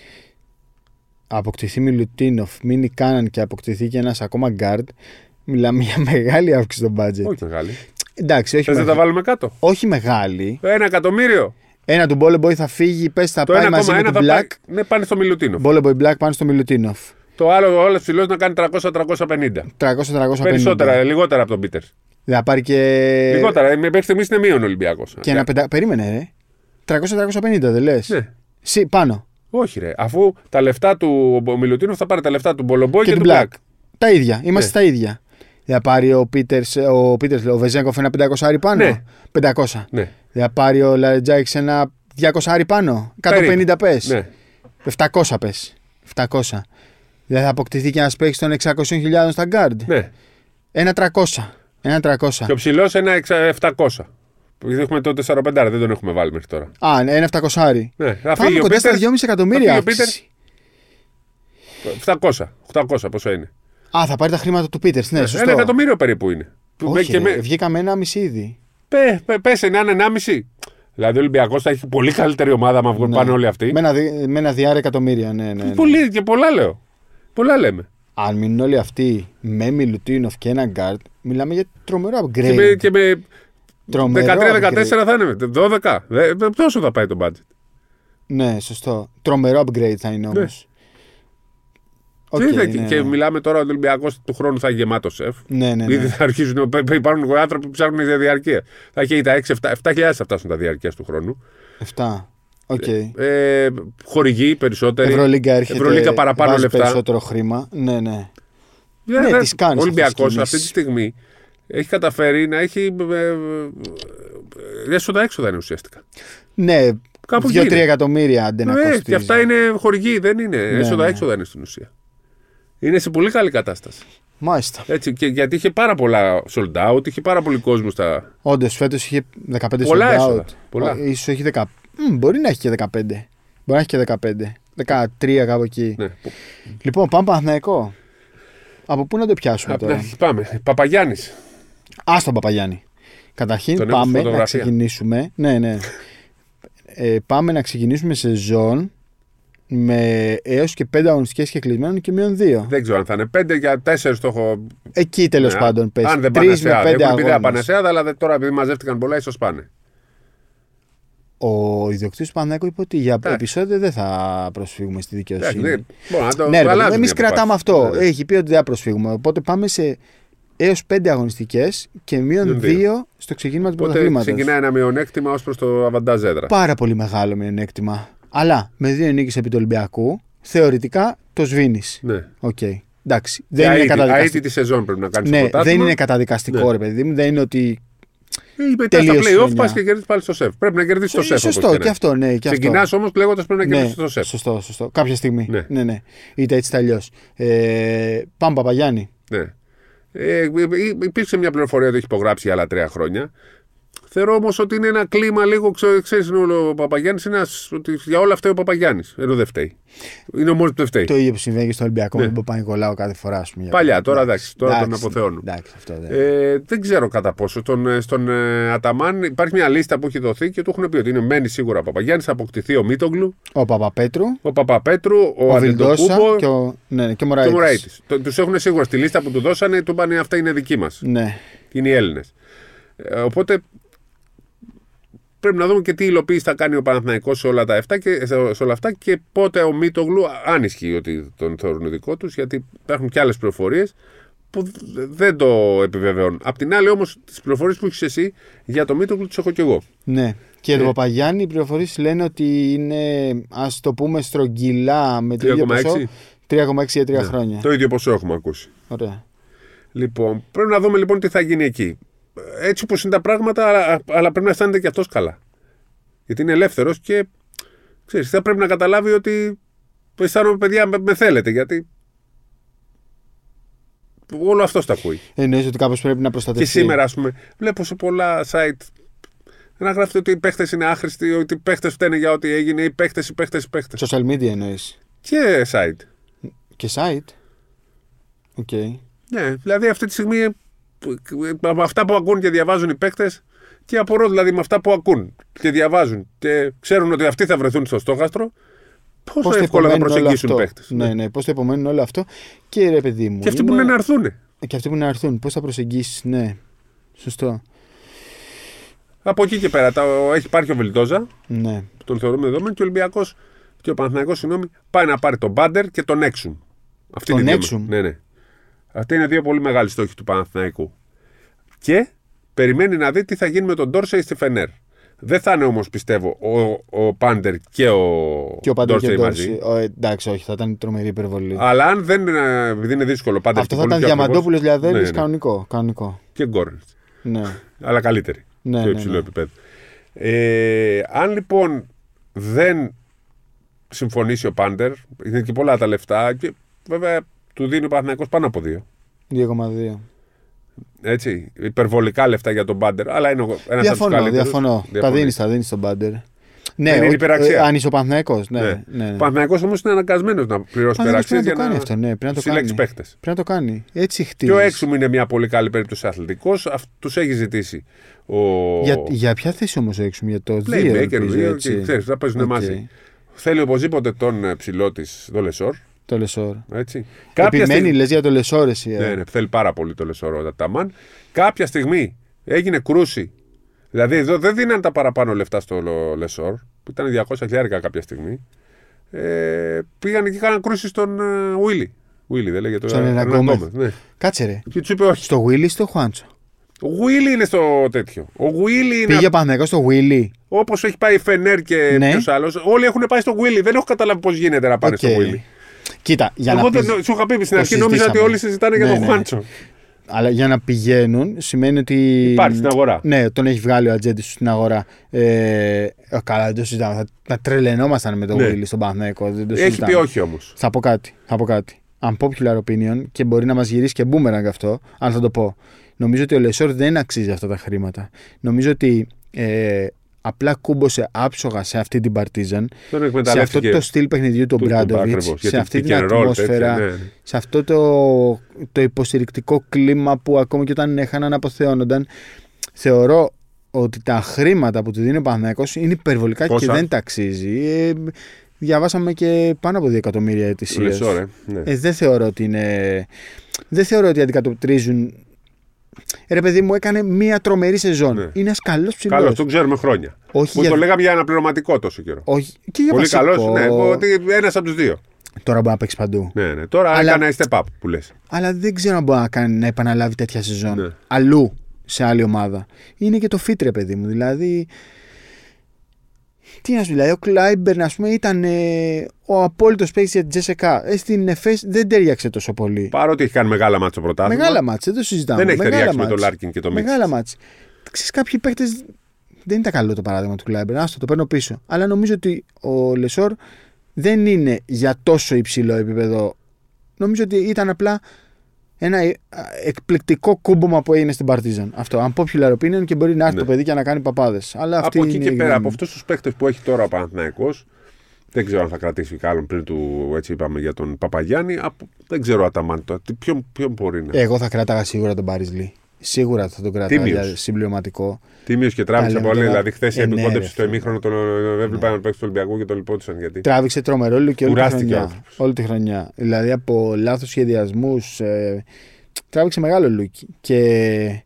αποκτηθεί Μιλουτίνοφ, μείνει Κάναν και αποκτηθεί και ένας ακόμα γκαρντ, μιλάμε για μεγάλη αύξηση στο budget. Όχι μεγάλη. Εντάξει, όχι, Θες να μεγα- τα βάλουμε κάτω; όχι μεγάλη. Ένα εκατομμύριο. Ένα του Μπόλεμποϊ θα φύγει, πες θα Το πάει μαζί 1,1 με θα τον πάει. Black. Ναι, πάνε στο Μιλουτίνο. Μπόλεμποϊ Black πάνε στο Μιλουτίνοφ. Το άλλο, όλο ψηλό να κάνει 300-350. 300-350. Περισσότερα, λιγότερα από τον Πίτερ. Θα πάρει και. Λιγότερα. Ε, Μέχρι στιγμής είναι μείον Ολυμπιακός. Και ένα πεντα... Περίμενε, ρε. 300-350, δεν λες. Ναι. Σι, πάνω. Όχι, ρε. Αφού τα λεφτά του ο Μιλουτίνο θα πάρει τα λεφτά του Μπολομπόη και, Και, του του Black. Black. Τα ίδια. Είμαστε Ναι. στα ίδια. Θα πάρει ο Πίτερς, ο, Πίτερς, ο Βεζέγκοφ ένα 500 άρι πάνω. Ναι. 500. Ναι. Θα πάρει ο Λαρετζάκης ένα 200 άρι πάνω. 150 πες. ναι. 700 πες. 700. Δεν θα αποκτηθεί και ένας παίχτη των 600.000 στα guard. ναι. Ένα 300. Ένα 300. Και ο ψηλός ένα εξα- 700. Επειδή έχουμε το 4-5, δεν τον έχουμε βάλει μέχρι τώρα. Α, ναι, ένα 700 άρι. Ναι. Θα Πάμε φύγει ο κοντά στα Πίτερς. 2,5 εκατομμύρια. θα φύγει ο αύξηση. 700. 800 πόσο είναι. Α, θα πάρει τα χρήματα του Πίτερς. Ναι, σωστό. Ένα εκατομμύριο περίπου είναι. Που Όχι, και ρε, με- βγήκαμε ένα μισή ήδη. Πε, πε, πέσε να είναι 1,5. Δηλαδή ο Ολυμπιακός θα έχει πολύ καλύτερη ομάδα άμα βγουν Ναι. πάνε όλοι αυτοί. Με ένα, δι- με ένα διάρι εκατομμύρια, ναι, ναι. ναι. Πολύ, και πολλά λέω. Πολλά λέμε. Αν μείνουν όλοι αυτοί με Μιλουτίνοφ και ένα γκαρντ, μιλάμε για τρομερό upgrade. Και με, και με Τρομερό 13-14 upgrade. θα είναι. 12. Δε, δε- πόσο θα πάει το budget; Ναι, σωστό. Τρομερό upgrade θα είναι όμως. Ναι. Okay, και, ναι, και ναι. μιλάμε τώρα ότι ο Ολυμπιακός του χρόνου θα έχει γεμάτο ΣΕΦ. Ναι, ναι, ναι. Ήδη θα αρχίζουν. π- π- Υπάρχουν άνθρωποι που ψάχνουν για διαρκεία. Θα έχει τα 6-7 θα φτάσουν τα διαρκείας του χρόνου. 7. Οκ. Ε, χορηγοί περισσότεροι. Ευρωλίγκα έρχεται. Ευρωλίγκα παραπάνω βάζει λεφτά. περισσότερο χρήμα. Ναι, ναι. Δεν- Ναι, δεν- τις κάνεις Ο Ολυμπιακός αυτές τις αυτή τη κινήσεις. στιγμή έχει καταφέρει να έχει. Έσοδα-έξοδα είναι ουσιαστικά. Ναι, Κάπου 2-3 εκεί είναι. εκατομμύρια αντί να Ε, κοστίζει. και αυτά είναι χορηγοί, δεν είναι. Ναι, Έσοδα-έξοδα είναι στην ουσία. Είναι σε πολύ καλή κατάσταση. Μάλιστα. Έτσι, και, γιατί είχε πάρα πολλά sold out, είχε πάρα πολύ κόσμο στα. Όντως, φέτος είχε 15 Πολλά sold έσοδα. out. Πολλά. Ο- Ίσως έχει 10. Μμ, μπορεί να έχει και 15. Μπορεί να έχει και 15. 13 κάπου εκεί. Ναι. Λοιπόν, πάμε Παναθηναϊκό. Από πού να το πιάσουμε Απ' τώρα; την- Πάμε. Παπαγιάννης. Α τον Παπαγιάννη. Καταρχήν Τον έχω πάμε να φωτογραφία. ξεκινήσουμε. Ναι, ναι. Ε, πάμε να ξεκινήσουμε σεζόν με έως και 5 αγωνιστικές και κλεισμένων και μείον 2. Δεν ξέρω αν θα είναι 5 για 4 το έχω. Εκεί τέλος Ναι, πάντων πες. Αν δεν πάνε 3 σε με άδα. 5 Έχουν πει δεν θα πάνε αγώνες. σε άδα, αλλά δεν- τώρα επειδή μαζεύτηκαν πολλά, ίσως πάνε. Ο ιδιοκτήτης του Παναθηναϊκού είπε ότι για Εντάξει. επεισόδιο δεν θα προσφύγουμε στη Εντάξει, δικαιοσύνη. δεν- Μπορεί να το Ναι, αλλάζουν οι εμείς αποφάσεις. κρατάμε αυτό. Ναι, ναι. Έχει πει ότι δεν θα προσφύγουμε. Οπότε πάμε σε έως 5 αγωνιστικές και μείον Μείον δύο. 2 στο ξεκίνημα του Οπότε πρωταθλήματος. ξεκινάει ένα μειονέκτημα ως προς το αβαντάζ έδρα. Πάρα πολύ μεγάλο μειονέκτημα. Αλλά με δύο νίκες επί του Ολυμπιακού, θεωρητικά το σβήνεις. Ναι. Οκ. Εντάξει. Δεν Δεν είναι αίτητη, καταδικαστικό. τη σεζόν πρέπει να κάνεις Ναι, δεν είναι καταδικαστικό, Ναι. ρε παιδί μου. Δεν είναι ότι. Μετά στα τελείωσε η playoff χρονιά. πας και κερδίσει πάλι στο ΣΕΦ. Πρέπει να κερδίσεις το ΣΕΦ. Σωστό, και αυτό, ναι. Και αυτό. Ξεκινάς όμως λέγοντας πρέπει να Ναι, κερδίσεις το ΣΕΦ. σωστό, σωστό. Κάποια στιγμή. Ναι. Ναι, ναι. Είτε έτσι είτε αλλιώς. Ε, πάμε, Παπαγιάννη. Ναι. Ε, υπήρξε μια πληροφορία ότι έχει υπογράψει για άλλα τρία χρόνια. Θεωρώ όμως ότι είναι ένα κλίμα λίγο. Ξέρεις, ο Παπαγιάννης είναι ένας, ότι για όλα αυτά ο Παπαγιάννης. Ενώ δεν φταίει. Είναι ο μόνος που δεν φταίει. Το ίδιο που συμβαίνει και στο Ολυμπιακό Ναι. με τον Παπα-Νικολάου κάθε φορά. Ας πούμε, για Παλιά, παράδειγμα. τώρα εντάξει, τώρα τον Εντάξει, αποθεώνουν. Εντάξει, αυτό δεν. Ε, δεν ξέρω κατά πόσο. Στον, ε, στον ε, Αταμάν υπάρχει μια λίστα που έχει δοθεί και του έχουν πει ότι είναι μένει σίγουρα ο Παπαγιάννης, θα αποκτηθεί ο Μίτογλου, Ο Παπαπέτρου, ο Παπαπέτρου, ο, ο Βιλντόσα Αντετοκούμπο και ο, ναι, ναι, και ο και ο Μωραήτη. Μωραήτη. Τους έχουν σίγουρα στη λίστα που του δώσανε, του είπανε αυτά είναι δικοί μας. Ναι. Είναι οι Έλληνες. Ε, οπότε πρέπει να δούμε και τι υλοποίηση θα κάνει ο Παναθηναϊκός σε όλα, τα 7 και, σε, σε όλα αυτά και πότε ο Μίτογλου, αν ισχύει ότι τον θεωρούν δικό τους, γιατί υπάρχουν και άλλες πληροφορίες που δ- δεν το επιβεβαιώνουν. Απ' την άλλη, όμως, τις πληροφορίες που έχεις εσύ για το Μίτογλου τις έχω κι εγώ. Ναι. Και Ε. τον Παπαγιάννη οι πληροφορίες λένε ότι είναι, ας το πούμε, στρογγυλά με το ίδιο 3,6. ποσό. 3,6 για τρία Ναι. χρόνια. Το ίδιο ποσό έχουμε ακούσει. Ωραία. Λοιπόν, πρέπει να δούμε λοιπόν τι θα γίνει εκεί. Έτσι όπως είναι τα πράγματα, αλλά, αλλά πρέπει να αισθάνεται και αυτός καλά. Γιατί είναι ελεύθερος και ξέρεις, θα πρέπει να καταλάβει ότι αισθάνομαι παιδιά με, με θέλετε. Γιατί όλο αυτός τα ακούει. Εννοείς ότι κάπως πρέπει να Και προστατευτεί. σήμερα, ας πούμε, βλέπω σε πολλά site να γράφεται ότι οι παίχτες είναι άχρηστοι, ότι οι παίχτες φταίνε για ό,τι έγινε, οι παίχτες, οι παίχτες, οι παίχτες. Social media εννοείς. Και site. Και site. Οκ. Ναι, δηλαδή αυτή τη στιγμή ε, με αυτά που ακούν και διαβάζουν οι παίκτες και απορώ δηλαδή με αυτά που ακούν και διαβάζουν και ξέρουν ότι αυτοί θα βρεθούν στο στόχαστρο, πόσο Πώς το εύκολα θα υπομένουν όλο προσεγγίσουν αυτό; παίκτες. Ναι, ναι, πώς το υπομένουν όλο αυτό; Και ρε παιδί μου. Και αυτοί που είναι να έρθουν. Και αυτοί που είναι να έρθουν. Πώς θα προσεγγίσεις, ναι. Σωστό. Από εκεί και πέρα τα, έχει πάρει και ο Βελτόζα, Ναι. που τον θεωρούμε δεδομένο, και ο Ολυμπιακός και ο Παναθηναϊκός, συγγνώμη, πάει να πάρει τον Μπάντερ και τον Έξουμ. Αυτή Τον είναι οι δύο- Έξουμ; Ναι, ναι. Αυτοί είναι δύο πολύ μεγάλοι στόχοι του Παναθηναϊκού. Και περιμένει να δει τι θα γίνει με τον Ντόρσεϊ στη Φενέρ. Δεν θα είναι όμως, πιστεύω, ο, ο Πάντερ και ο, Και ο Πάντερ και ο Ντόρσεϊ μαζί. Ντόρση. Ο, εντάξει, όχι, θα ήταν τρομερή υπερβολή. Αλλά αν δεν είναι, επειδή είναι δύσκολο, Πάντερ Αυτό και θα πολύ ήταν πιο ακριβώς, Διαμαντόπουλος Λιαδέλη ναι, ναι. κανονικό. κανονικό. Και Γκόρνετ. Ναι. Αλλά καλύτερη. Ναι, πιο ναι, υψηλό ναι. επίπεδο. Ε, αν λοιπόν δεν συμφωνήσει ο Πάντερ, είναι και πολλά τα λεφτά και βέβαια του δίνει ο Παναθηναϊκός πάνω από δύο. 2,2. Έτσι, υπερβολικά λεφτά για τον Πάντερ, αλλά είναι ένας από τους Διαφωνώ, καλύτερους. διαφωνώ. Τα δίνεις, τα δίνεις στον Πάντερ. Ναι, είναι ο- υπεραξία. ε, αν είσαι ο Παναθηναϊκός, Ναι, Ναι. ναι. ναι. Ο Παναθηναϊκός όμως είναι αναγκασμένος να πληρώσει Παναθηναϊκός υπεραξίες πρέπει να για το κάνει να αυτό, ναι, πρέπει να το συλλέξει κάνει. παίχτες. Πρέπει να το κάνει. Έτσι χτίζεις. Και ο Έξουμ είναι μια πολύ καλή περίπτωση αθλητικός. Τους έχει ζητήσει ο. Για, για ποια θέση όμως ο Έξουμ, για το 2 Playmaker, ελπίζω, δύο, έτσι. και ξέρεις, θα παίζουν Οκ. μαζί. Θέλει οπωσδήποτε τον ε, ψηλό της, το Λεσόρ. Το Λεσόρ. Έτσι. Κάποια Επιμένει, στιγμή- λες για το Λεσόρ εσύ. ε. Ναι, ναι, θέλει πάρα πολύ το Λεσόρ ο Αταμάν. Κάποια στιγμή έγινε κρούση. Δηλαδή εδώ δεν δίναν τα παραπάνω λεφτά στο Λο- Λεσόρ, που ήταν 200 χιλιάρικα κάποια στιγμή. Ε, πήγαν και κάναν κρούση στον ε, Βίλι. Βίλι, δεν λέγεται. Στον ε, Ερνάν Ερνάν Γκόμεθ. Γκόμεθ, Ναι. Κάτσε ρε. Και του είπε όχι. Στο Willy ή στο Χουάντσο; Ο Βίλι είναι στο τέτοιο. Ο Βίλι είναι Πήγε ο Παναθηναϊκός στο Willy. όπως έχει πάει η Φενέρ και Ναι. ποιος άλλος. Όλοι έχουν πάει στο Βίλι. Δεν έχω καταλάβει πώς γίνεται να πάνε Οκ. στο Βίλι. Κοίτα, για Εγώ να δεν, πεις- σου είχα πει στην το αρχή, νόμιζα ότι συζητήσαμε. όλοι συζητάνε για Ναι, τον ναι. Χουάντσο. Αλλά για να πηγαίνουν σημαίνει ότι. Υπάρχει στην αγορά. Ναι, τον έχει βγάλει ο ατζέντης του στην αγορά. Ε, ε, καλά, δεν το συζητάμε. Θα, θα τρελαινόμασταν με τον Ναι. Willy στον Παναθηναϊκό. Δεν το Έχει συζητάμε. πει όχι όμως. Θα πω κάτι. Θα πω κάτι. Unpopular opinion και μπορεί να μας γυρίσει και boomerang αυτό, αλλά θα το πω. Νομίζω ότι ο Λεσόρ δεν αξίζει αυτά τα χρήματα. Νομίζω ότι ε, απλά κούμπωσε άψογα σε αυτή την Παρτίζαν, Τον σε αυτό εκμεταλλεύτηκε. το στυλ παιχνιδιού του Του- Ομπράντοβιτς, ακριβώς, σε γιατί αυτή pick την and roll, ατμόσφαιρα, τέτοια, ναι, ναι. σε αυτό το, το υποστηρικτικό κλίμα που ακόμη και όταν έχαναν αποθεώνονταν. Θεωρώ ότι τα χρήματα που του δίνει ο Παναθηναϊκός είναι υπερβολικά Πόσα; και δεν τα αξίζει. Ε, διαβάσαμε και πάνω από 2 εκατομμύρια Του ετησίως. Λεσόρ, ε. Ναι. Ε, δεν θεωρώ ότι είναι. Δεν θεωρώ ότι αντικατοπτρίζουν. Ε, Ρε παιδί μου, έκανε μία τρομερή σεζόν. Ναι. Είναι ένας καλός ψηλός. Καλός, τον ξέρουμε χρόνια. Όχι Που για- το λέγαμε για αναπληρωματικό τόσο καιρό. Όχι. Και για Πολύ βασικό. καλός, ναι. Ότι ένας από τους δύο. Τώρα μπορεί να παίξει παντού. Ναι, ναι. Τώρα Αλλά- έκανε step up που λες. Αλλά δεν ξέρω αν μπορεί να, κάνει, να επαναλάβει τέτοια σεζόν. Ναι. Αλλού σε άλλη ομάδα. Είναι και το fit, ρε παιδί μου. Δηλαδή. Τι να σου πει, δηλαδή ο Κλάιμπερν, ας πούμε, ήταν ε, ο απόλυτος παίκτης για την ΤΣΣΚΑ. Ε, στην Εφές δεν ταίριαξε τόσο πολύ. Παρότι έχει κάνει μεγάλα ματς στο πρωτάθλημα. Μεγάλα ματς, δεν το συζητάμε. Δεν έχει Μεγάλα ταιριάξει με ματς. τον Λάρκιν και τον Μίτσιτς. Μεγάλα ματς. Ξέρεις, κάποιοι παίκτες δεν ήταν καλό το παράδειγμα του Κλάιμπερν. Άστο, το παίρνω πίσω. Αλλά νομίζω ότι ο Λεσόρ δεν είναι για τόσο υψηλό επίπεδο. Νομίζω ότι ήταν απλά ένα ε, εκπληκτικό κούμπομα που έγινε στην Παρτίζαν. Αυτό. Unpopular opinion και μπορεί να έρθει Ναι. το παιδί και να κάνει παπάδες. Αλλά αυτή Από εκεί είναι και η πέρα, γνώμη από μου. αυτούς τους παίχτε που έχει τώρα ο Παναθηναϊκός δεν ξέρω αν θα κρατήσει κάλλον πριν του, έτσι είπαμε για τον Παπαγιάννη. Από, δεν ξέρω Αταμάν τώρα. Τι- Ποιον, ποιον μπορεί να. Εγώ θα κράταγα σίγουρα τον Παρίζλι. Σίγουρα θα τον κράταγα Τίμιος. για συμπληρωματικό. Τίμιος και τράβηξε Τα λέμε πολύ. τώρα. Δηλαδή, χθες η Ε, ναι, επικόντεψη ρε, στο φίλε. ημίχρονο τον έβλεπα να παίξει του Ολυμπιακού και τον λυπόντουσαν γιατί. Τράβηξε τρομερό όλο και όλη τη Κουράστηκε ο χρονιά. άνθρωπος. Όλη τη χρονιά. Δηλαδή από λάθος σχεδιασμούς. Ε, τράβηξε μεγάλο λούκι. Και.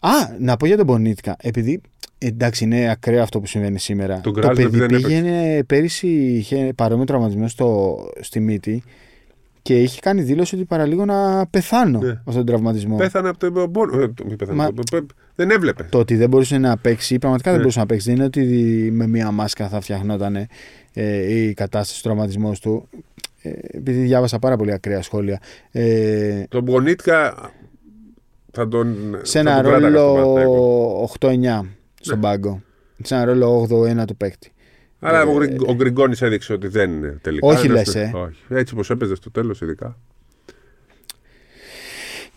Α, να πω για τον Πονίτικα. Επειδή εντάξει είναι ακραίο αυτό που συμβαίνει σήμερα. Τον το κράζουν παιδί επειδή δεν πήγαινε πέρυσι είχε παρόμοιο τραυματισμό στο, στη μύτη και είχε κάνει δήλωση ότι παραλίγο να πεθάνω Ναι. από αυτόν τον τραυματισμό. Πέθανε από το πόνο. ε, το- μη πέθανε, Μα- το- το- δεν έβλεπε. Το ότι δεν μπορούσε να παίξει, πραγματικά δεν Ναι. μπορούσε να παίξει. Δεν είναι ότι με μία μάσκα θα φτιαχνόταν ε, η κατάσταση του τραυματισμούς του. Ε, επειδή διάβασα πάρα πολύ ακραία σχόλια. Ε, Τον Μπονίτκα θα τον. σε θα ένα τον κράταγα στον Παναθηναϊκό. ρόλο 8-9 στον Ναι. πάγκο. Σε ένα ρόλο 8-1 του παίκτη. Αλλά Ε, ο, Γκρι- ο Γκριγκόνης έδειξε ότι δεν είναι τελικά. Όχι Δεν λες, είναι- ε. Όχι. Έτσι όπω έπαιζε στο τέλος, ειδικά.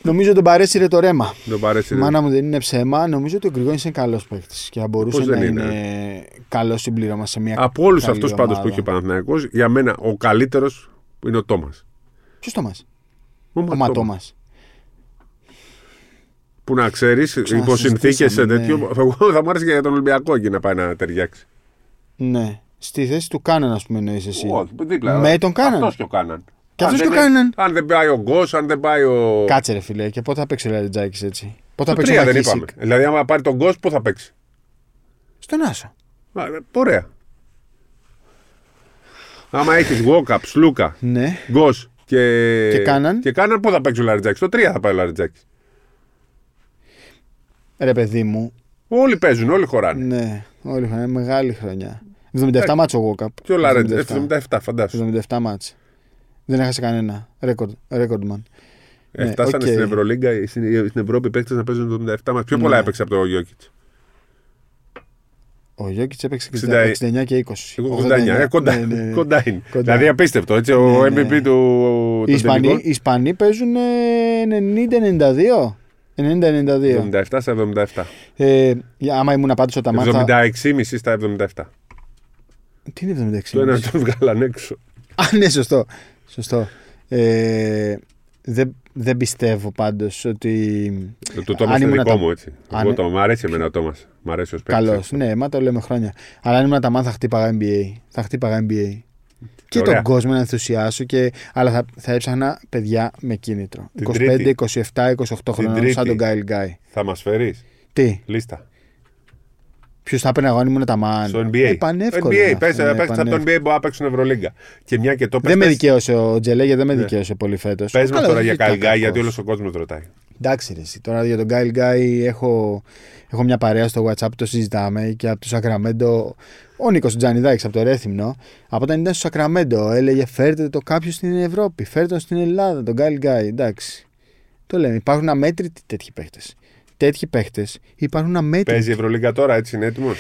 Νομίζω τον παρέσυρε το ρέμα. Δεν παρέσει. Μάνα μου δεν είναι ψέμα. Νομίζω ότι ο Γκριγόνη είναι καλός παίκτης και θα μπορούσε Πώς δεν να είναι, είναι, καλός συμπλήρωμα σε μια. Από όλους καλή αυτούς πάντως που ομάδα. είχε ο Παναθηναϊκός, για μένα ο καλύτερος είναι ο Τόμας. Ποιος το μα, ο Ματώμα. Που να ξέρεις, υπό συνθήκε σε ναι. τέτοιο. Εγώ θα μου άρεσε και για τον Ολυμπιακό εκεί να πάει να ταιριάξει. Ναι. Στη θέση του Κάναν, ας πούμε, εννοείς εσύ. Όχι, δίπλα. Με τον Κάναν. Αυτός και ο Κάναν. Και Αν αυτός δεν και ο είναι- Κάναν. Αν δεν πάει ο Γκος, αν δεν πάει ο. Κάτσε ρε φίλε, και πότε θα παίξει ο Λαριτζάκη έτσι; Πότε θα Το παίξει ο τρία δεν Μακίσικ. είπαμε. Δηλαδή, άμα πάρει τον Γκος, πού θα παίξει; Στον Άσο. Α, ε, Ωραία. Άμα έχεις Walkup, Σλούκα, Ναι. Γκος και. Και Κάναν. Και κάναν, πού θα παίξει ο Λαριτζάκης; Το 3 θα πάει ο Λαριτζάκης. Ρε παιδί μου. Όλοι παίζουν, όλοι χωράνε. Ναι. Όλη χρονιά. Μεγάλη χρονιά. 77 ματς ο Walkup. Και ο Λαρεντζάκη. 77, φαντάσου. 77 μάτς. Δεν έχασε κανένα. Record. Recordman. Ε, Ναι, φτάσανε οκ. στην Ευρωλίγκα, στην, στην Ευρώπη παίκτες να παίζουν το 77 μας. Πιο Ναι. πολλά έπαιξε από το Γιόκιτς. Ο Γιόκιτς έπαιξε 60 69 και 20. 89. Ε, κοντά, Ναι, ναι, ναι. κοντά είναι. Κοντά. Δηλαδή απίστευτο. Έτσι, ο Ναι, ναι. MVP του. Οι των Ισπανοί, τελικών, οι Ισπανοί παίζουν ε, 90-92. 90-92. 77 στα 77. Ε, για- άμα ήμουν πάντως ο Ταμάν θα... 76,5 στα 77. Τι είναι 76. Το ένα τον βγάλαν έξω. Α, ναι, σωστό. σωστό. Ε, δεν, δεν πιστεύω πάντως ότι... Το- Το Τόμας Αν είναι ήμουν δικό τα- μου έτσι. αν- Εγώ το, μ' αρέσει εμένα ο Τόμας. Μ' αρέσει ως παίκτης. Καλός. Ναι, μα το λέμε χρόνια. Αλλά αν ήμουν Ταμάν θα χτύπαγα NBA. Θα χτύπαγα NBA. Και Ωραία. τον κόσμο να ενθουσιάσω. Και... Αλλά θα, θα έψαχνα παιδιά με κίνητρο. Την 25, Τρίτη. 27, 28 χρονών Τρίτη. σαν τον Γκάιλ Γκάι. Θα μας φέρεις; Τι, λίστα. ποιος θα έπαιρνε εγώ αν ήμουν Ταμάν. Στο NBA. Ε, πανεύκολο NBA. είναι Πες, αυτό, ναι, παίξτε από το πανεύκολο. NBA μπορεί να παίξουν Ευρωλίγκα. Και μια και το Δεν με πες, δικαίωσε ο Τζελέ, δεν με Ναι. δικαίωσε πολύ φέτος. Πες μας τώρα για Καλγκάι, γιατί όλος ο κόσμος ρωτάει. Εντάξει, ρε, εσύ. Τώρα για τον Γκάιλ Γκάι έχω, έχω μια παρέα στο WhatsApp που το συζητάμε και από το Σακραμέντο. Ο Νίκος Τζανιδάκης από το Ρέθυμνο, από όταν ήταν στο Σακραμέντο, έλεγε φέρτε το κάποιο στην Ευρώπη, φέρτε τον στην Ελλάδα, τον Γκάιλ Γκάι. Εντάξει. Το λέμε. Υπάρχουν αμέτρητοι τέτοιοι παίχτες. Τέτοιοι παίχτες υπάρχουν αμέτρητοι. Παίζει η Ευρωλίγκα τώρα, έτσι είναι έτοιμος;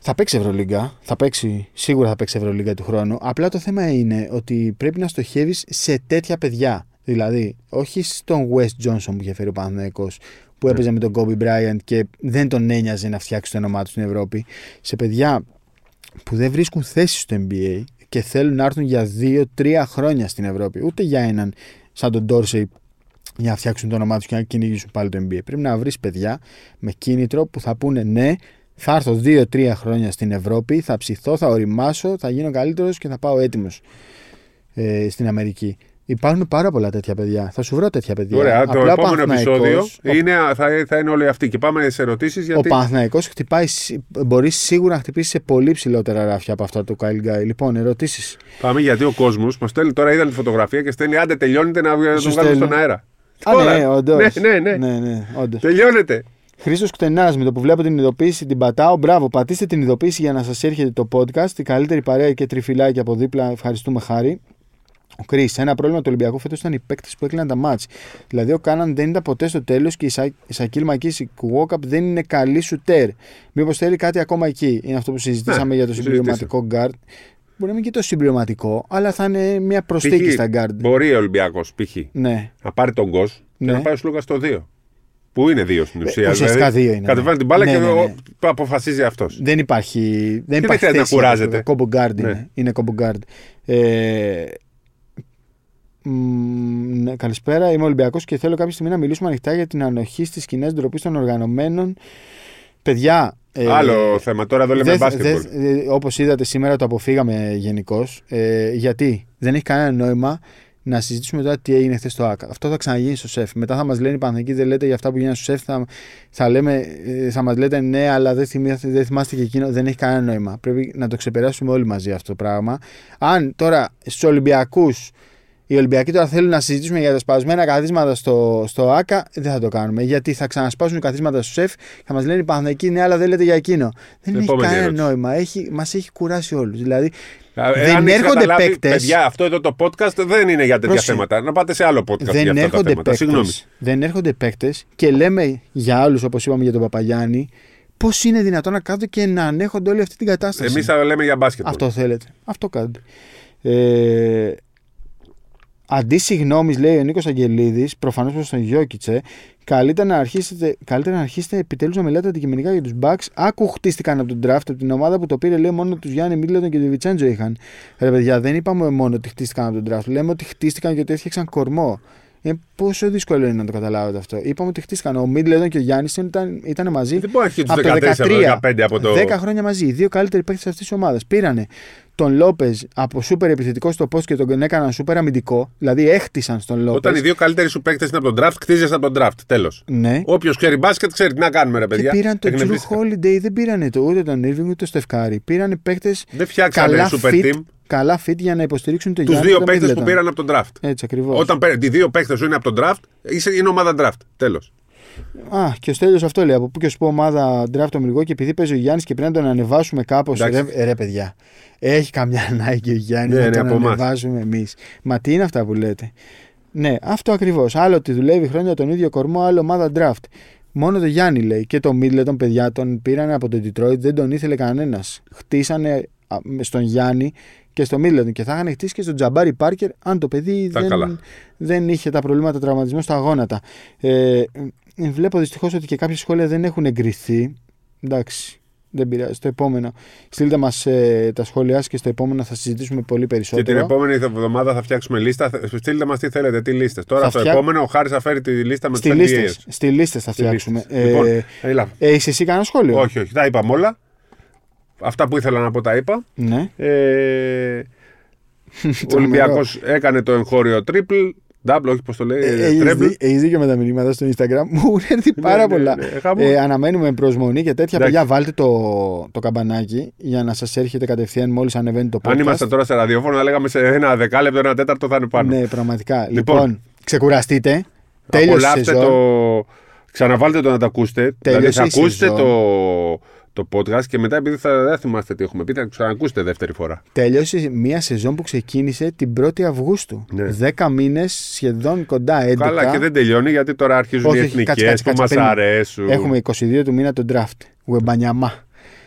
Θα παίξει Ευρωλίγκα. Θα παίξει, σίγουρα θα παίξει Ευρωλίγκα του χρόνου. Απλά το θέμα είναι ότι πρέπει να στοχεύεις σε τέτοια παιδιά. Δηλαδή, όχι στον West Johnson που είχε φέρει ο Παναθηναϊκός που Ναι. έπαιζε με τον Kobe Bryant και δεν τον ένοιαζε να φτιάξει το όνομά του στην Ευρώπη. Σε παιδιά που δεν βρίσκουν θέση στο NBA και θέλουν να έρθουν για 2-3 χρόνια στην Ευρώπη. Ούτε για έναν σαν τον Dorsey για να φτιάξουν το όνομά τους και να κυνηγήσουν πάλι το NBA. Πρέπει να βρεις παιδιά με κίνητρο που θα πούνε ναι, θα έρθω 2-3 χρόνια στην Ευρώπη, θα ψηθώ, θα οριμάσω, θα γίνω καλύτερος και θα πάω έτοιμος ε, στην Αμερική. Υπάρχουν πάρα πολλά τέτοια παιδιά. Θα σου βρω τέτοια παιδιά. Ωραία, το Απλά ο επόμενο Παναθηναϊκός- επεισόδιο ο- είναι, θα, θα είναι όλοι αυτοί. Και πάμε σε ερωτήσεις Ο γιατί. Παναθηναϊκός χτυπάει, σι- μπορείς σίγουρα να χτυπήσεις σε πολύ ψηλότερα ράφια από αυτά του Kyle Guy. Λοιπόν, ερωτήσεις. Πάμε γιατί ο κόσμος μας στέλνει τώρα, είδαν τη φωτογραφία και στέλνει άντε τελειώνετε να να το Σου βγάλουμε στον στέλνει. αέρα. Α, Τώρα. ναι, όντως. Ναι, ναι, ναι. ναι, ναι όντως. Τελειώνετε. Χρήστος Κτενάς, με το που βλέπω την ειδοποίηση την πατάω. Μπράβο, πατήστε την ειδοποίηση για να σας έρχεται το podcast. Η καλύτερη παρέα και τριφυλάκι από δίπλα. Ευχαριστούμε χάρη. Ο Κρι, ένα πρόβλημα του Ολυμπιακού φέτος ήταν οι παίκτες που έκλειναν τα μάτς. Δηλαδή, ο Κάναν δεν ήταν ποτέ στο τέλος και η Σα- η Σακίλ Μακίση Walkup δεν είναι καλή σουτέρ. Μήπως θέλει κάτι ακόμα εκεί; Είναι αυτό που συζητήσαμε Ναι, για το το συμπληρωματικό guard. Μπορεί να μην και το συμπληρωματικό, αλλά θα είναι μια προστίκη Π.χ. στα guard. Μπορεί ο Ολυμπιακός π.χ. Ναι. να πάρει τον Γκος και Ναι. να πάει ο Σλούκας στο 2. Που είναι 2 στην ουσία. ουσιαστικά δύο είναι, ναι. Κατεβαίνει την μπάλα Ναι, και ναι, ναι. ο- αποφασίζει αυτός. Δεν υπάρχει. Δεν δεν υπάρχει χρειάζεται να θέση κουράζεται. αυτό. Combo guard είναι. Ναι. Είναι combo guard. Ε, μ, ναι, καλησπέρα. Είμαι Ολυμπιακός και θέλω κάποια στιγμή να μιλήσουμε ανοιχτά για την ανοχή στις κοινέ ντροπής των οργανωμένων. Παιδιά. ε, Άλλο θέμα. Τώρα εδώ λέμε δεν- μπάσκετμπολ. δεν- ε, όπως είδατε σήμερα το αποφύγαμε γενικώς. Ε, γιατί; Δεν έχει κανένα νόημα να συζητήσουμε τώρα τι έγινε χθες στο ΑΚΑ. Αυτό θα ξαναγίνει στο ΣΕΦ. Μετά θα μας λένε οι Παναθηνικοί δεν λέτε για αυτά που γίνανε στο ΣΕΦ. Θα, θα, λέμε, ε, θα μας λέτε ναι, αλλά δεν, θυμάστε, δεν θυμάστε και εκείνο. Δεν έχει κανένα νόημα. Πρέπει να το ξεπεράσουμε όλοι μαζί αυτό το πράγμα. Αν τώρα στους Ολυμπιακούς Οι Ολυμπιακοί τώρα θέλουν να συζητήσουμε για τα σπασμένα καθίσματα στο, στο ΑΚΑ. Δεν θα το κάνουμε. Γιατί θα ξανασπάσουν καθίσματα στο ΣΕΦ και θα μας λένε οι Παναθηναϊκοί ναι, αλλά δεν λέτε για εκείνο. Δεν έχει Επόμενη κανένα ερώτηση. νόημα. Έχει, μας έχει κουράσει όλους. Δηλαδή Ε, δεν αν έχεις έρχονται καταλάβει, παίκτες- Παιδιά, αυτό εδώ το podcast δεν είναι για τέτοια Πρόσεχε. θέματα. Να πάτε σε άλλο podcast για δεν αυτά τα έρχονται θέματα. Συγγνώμη. παίκτες, δεν έρχονται παίκτες και λέμε για άλλους, όπως είπαμε για τον Παπαγιάννη, πώς είναι δυνατόν να κάθονται και να ανέχονται όλη αυτή την κατάσταση. Εμείς θα λέμε για μπάσκετ. Αυτό θέλετε. Αυτό κάντε. Ε, αντί συγγνώμη, λέει ο Νίκος Αγγελίδης, προφανώς προς τον Γιώκητσε, καλύτερα να αρχίσετε, καλύτερα να αρχίσετε επιτέλους να μιλάτε αντικειμενικά για τους Bucks. Άκου χτίστηκαν από τον draft, από την ομάδα που το πήρε, λέει μόνο τους Γιάννη Μίτλετον και τον Βιτσέντζο είχαν. Ρε παιδιά, δεν είπαμε μόνο ότι χτίστηκαν από τον draft. Λέμε ότι χτίστηκαν γιατί έφτιαξαν κορμό. Είναι πόσο δύσκολο είναι να το καταλάβετε αυτό. Είπαμε ότι χτίστηκαν. Ο Μίτλετον και ο Γιάννης ήταν, ήταν μαζί. Δεν μπορεί να αρχίσει από τους το 13 από 15 από το. 10 χρόνια μαζί. Οι δύο καλύτεροι παίκτες αυτής της ομάδας. Πήρανε τον Λόπε από σούπερ επιθετικό στο post και τον έκαναν σούπερ αμυντικό. Δηλαδή έχτισαν στον Λόπε. Όταν οι δύο καλύτεροι σου παίκτες είναι από τον draft, κτίζεσαι από τον draft. Τέλος. Ναι. Όποιος ξέρει μπάσκετ ξέρει τι να κάνουμε, ρε Και παιδιά. πήραν τον Τζρου Εκνευρίστηκα. Holiday, δεν πήρανε το, ούτε τον Irving ούτε τον Στεφκάρη. Πήρανε παίκτες Δεν φτιάξανε καλά super fit, team. καλά fit για να υποστηρίξουν τον Τους Γιάννη. δύο και τον παίκτε που Middleton. πήραν από τον draft. Έτσι ακριβώς. Όταν παίρνει οι δύο παίκτες σου είναι από τον draft, είσαι, είναι ομάδα draft. Τέλος. Α, και ο Στέλιος αυτό λέει. Από πού και σου πω ομάδα draft το μυρικό και επειδή παίζει ο Γιάννης και πρέπει να τον ανεβάσουμε κάπως. Ρε, Εντάξει. ρε, παιδιά. Έχει καμιά ανάγκη ο Γιάννης Ναι, να ναι, τον από εμάς. ανεβάζουμε εμείς. Μα τι είναι αυτά που λέτε. Ναι, αυτό ακριβώς. Άλλο ότι δουλεύει χρόνια τον ίδιο κορμό, άλλο ομάδα draft. Μόνο το Γιάννη λέει και το Μίτλε των παιδιά τον πήραν από το Detroit, δεν τον ήθελε κανένας. Χτίσανε α, με- στον Γιάννη και στο Μίτλετον και θα είχαν χτίσει και στον Τζαμπάρι Πάρκερ αν το παιδί Ήταν καλά. δεν, δεν είχε τα προβλήματα τραυματισμού στα γόνατα. Ε, ε, βλέπω δυστυχώς ότι και κάποια σχόλια δεν έχουν εγκριθεί. Εντάξει, δεν πειράζει. Στο επόμενο. Στείλτε μας τα σχόλιά σας και στο επόμενο θα συζητήσουμε πολύ Και περισσότερο. την επόμενη εβδομάδα θα φτιάξουμε λίστα. Στείλτε μας τι θέλετε, τι λίστες. Τώρα Θα στο φτιά- επόμενο ο Χάρης θα φέρει τη λίστα με Στη του λίστες, NBAs. στη λίστες θα Στη φτιάξουμε. λίστες. Λοιπόν, Ε, έλα. έχεις εσύ κανένα σχόλιο; Όχι, όχι, τα είπαμε όλα. Αυτά που ήθελα να πω τα είπα. Ναι. Ε, ο Τρομερό. Ολυμπιακός έκανε το εγχώριο triple. Double, όχι πώς το λέει. Ε, ε, Έχεις, treble. δει- έχεις δίκιο με τα μηνύματα στο Instagram. Μου έχουν έρθει πάρα ναι, πολλά. ναι, χαμός. ε, αναμένουμε προσμονή και τέτοια. Εντάξει. Παιδιά, βάλτε το, το καμπανάκι για να σας έρχεται κατευθείαν μόλις ανεβαίνει το podcast. Αν ήμασταν τώρα σε ραδιόφωνο, θα λέγαμε σε ένα δεκάλεπτο, ένα τέταρτο θα είναι πάνω. Ναι, πραγματικά. Λοιπόν. Λοιπόν, ξεκουραστείτε. Τέλειωσε η Απολαύστε σεζόν. το. Ξαναβάλτε το να το ακούσετε. Τέλειωσε δηλαδή θα η ακούσετε σεζόν. το, το podcast και μετά επειδή θα, δεν θυμάστε τι έχουμε πει, θα ξανακούσετε δεύτερη φορά. Τέλειωσε μια σεζόν που ξεκίνησε την 1η Αυγούστου. Ναι. 10 μήνες σχεδόν κοντά 11. Καλά και δεν τελειώνει γιατί τώρα αρχίζουν Όχι, οι όχι, εθνικές κάτσε, κάτσε, που κάτσε, μας περίμενε. αρέσουν. Έχουμε 22 του μήνα το draft. Γουεμπανιαμά.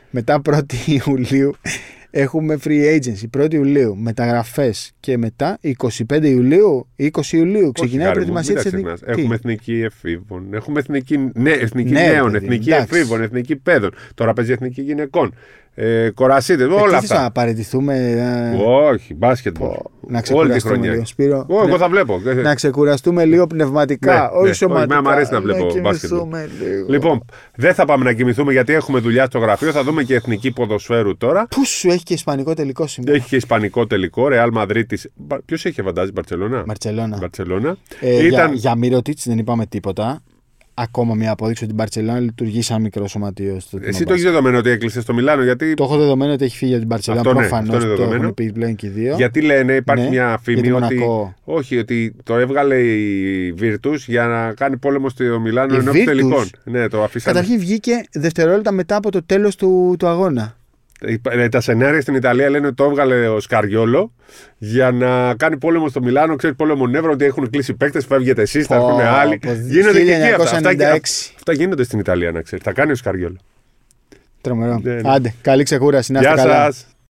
Μετά 1η Ιουλίου έχουμε free agency. 1η Ιουλίου μεταγραφές. Και μετά 25 Ιουλίου, 20 Ιουλίου ξεκινάει η Όχι, Χάρη μου, προετοιμασία μην της τα εθνική. ξεχνάς. Έχουμε εθνική εφήβων, έχουμε εθνική, ναι, εθνική Ναι, νέων, παιδί, εθνική εντάξει. εφήβων, εθνική παιδών. Τώρα παίζει εθνική γυναικών. Ε, κορασίτες, όλα Εκεί θα αυτά. παραιτηθούμε. ε, Όχι, μπάσκετ. πω, να Όλη τη ξεκουραστούμε χρονιά. λίγο. Σπύρο, Ω, εγώ ναι. θα βλέπω. να ξεκουραστούμε λίγο πνευματικά, Ναι, όχι ναι. σωματικά. Όχι, εμένα μου αρέσει να βλέπω μπάσκετ. κοιμηθούμε λίγο. Λοιπόν, δεν θα πάμε να κοιμηθούμε γιατί έχουμε δουλειά στο γραφείο. Θα δούμε και εθνική ποδοσφαίρου τώρα. Πού σου έχει και ισπανικό τελικό σήμερα; Έχει και ισπανικό τελικό. Ρεάλ Μαδρίτη. Ποιος έχει φαντάζει, Μπαρσελόνα. Μπαρτσελώνα. Μπαρσελόνα. Ε, Ήταν. Για, για Μύρωτιτς δεν είπαμε τίποτα. Ακόμα μια απόδειξη ότι η Μπαρσελόνα λειτουργεί σαν μικρό σωματείο. Στο Εσύ το έχεις δεδομένο ότι έκλεισε στο Μιλάνο γιατί. Το έχω δεδομένο ότι έχει φύγει από την Μπαρσελόνα. Αυτό ναι, Προφανώς αυτό είναι το δεδομένο. έχουν πει πλέον και οι δύο. Γιατί λένε, υπάρχει Ναι, μια για φήμη τη ότι. Μονακό. Όχι, ότι το έβγαλε η Virtus για να κάνει πόλεμο στο Μιλάνο Η ενώ Virtus? τελικών. Ναι, το αφήσανε. Καταρχήν βγήκε δευτερόλεπτα μετά από το τέλος του, του αγώνα. Ε, Τα σενάρια στην Ιταλία λένε ότι το έβγαλε ο Σκαριόλο για να κάνει πόλεμο στο Μιλάνο. Ξέρεις πόλεμο νεύρο ότι έχουν κλείσει παίκτες, φεύγετε εσείς, θα Πω, έρθουν άλλοι. πω, Γίνονται και εκεί αυτά. Αυτά, 1996. αυτά γίνονται στην Ιταλία, να ξέρεις. Θα κάνει ο Σκαριόλο. Τρομερό. Ναι, ναι. Άντε, καλή ξεκούραση. Να είστε Γεια καλά. σας.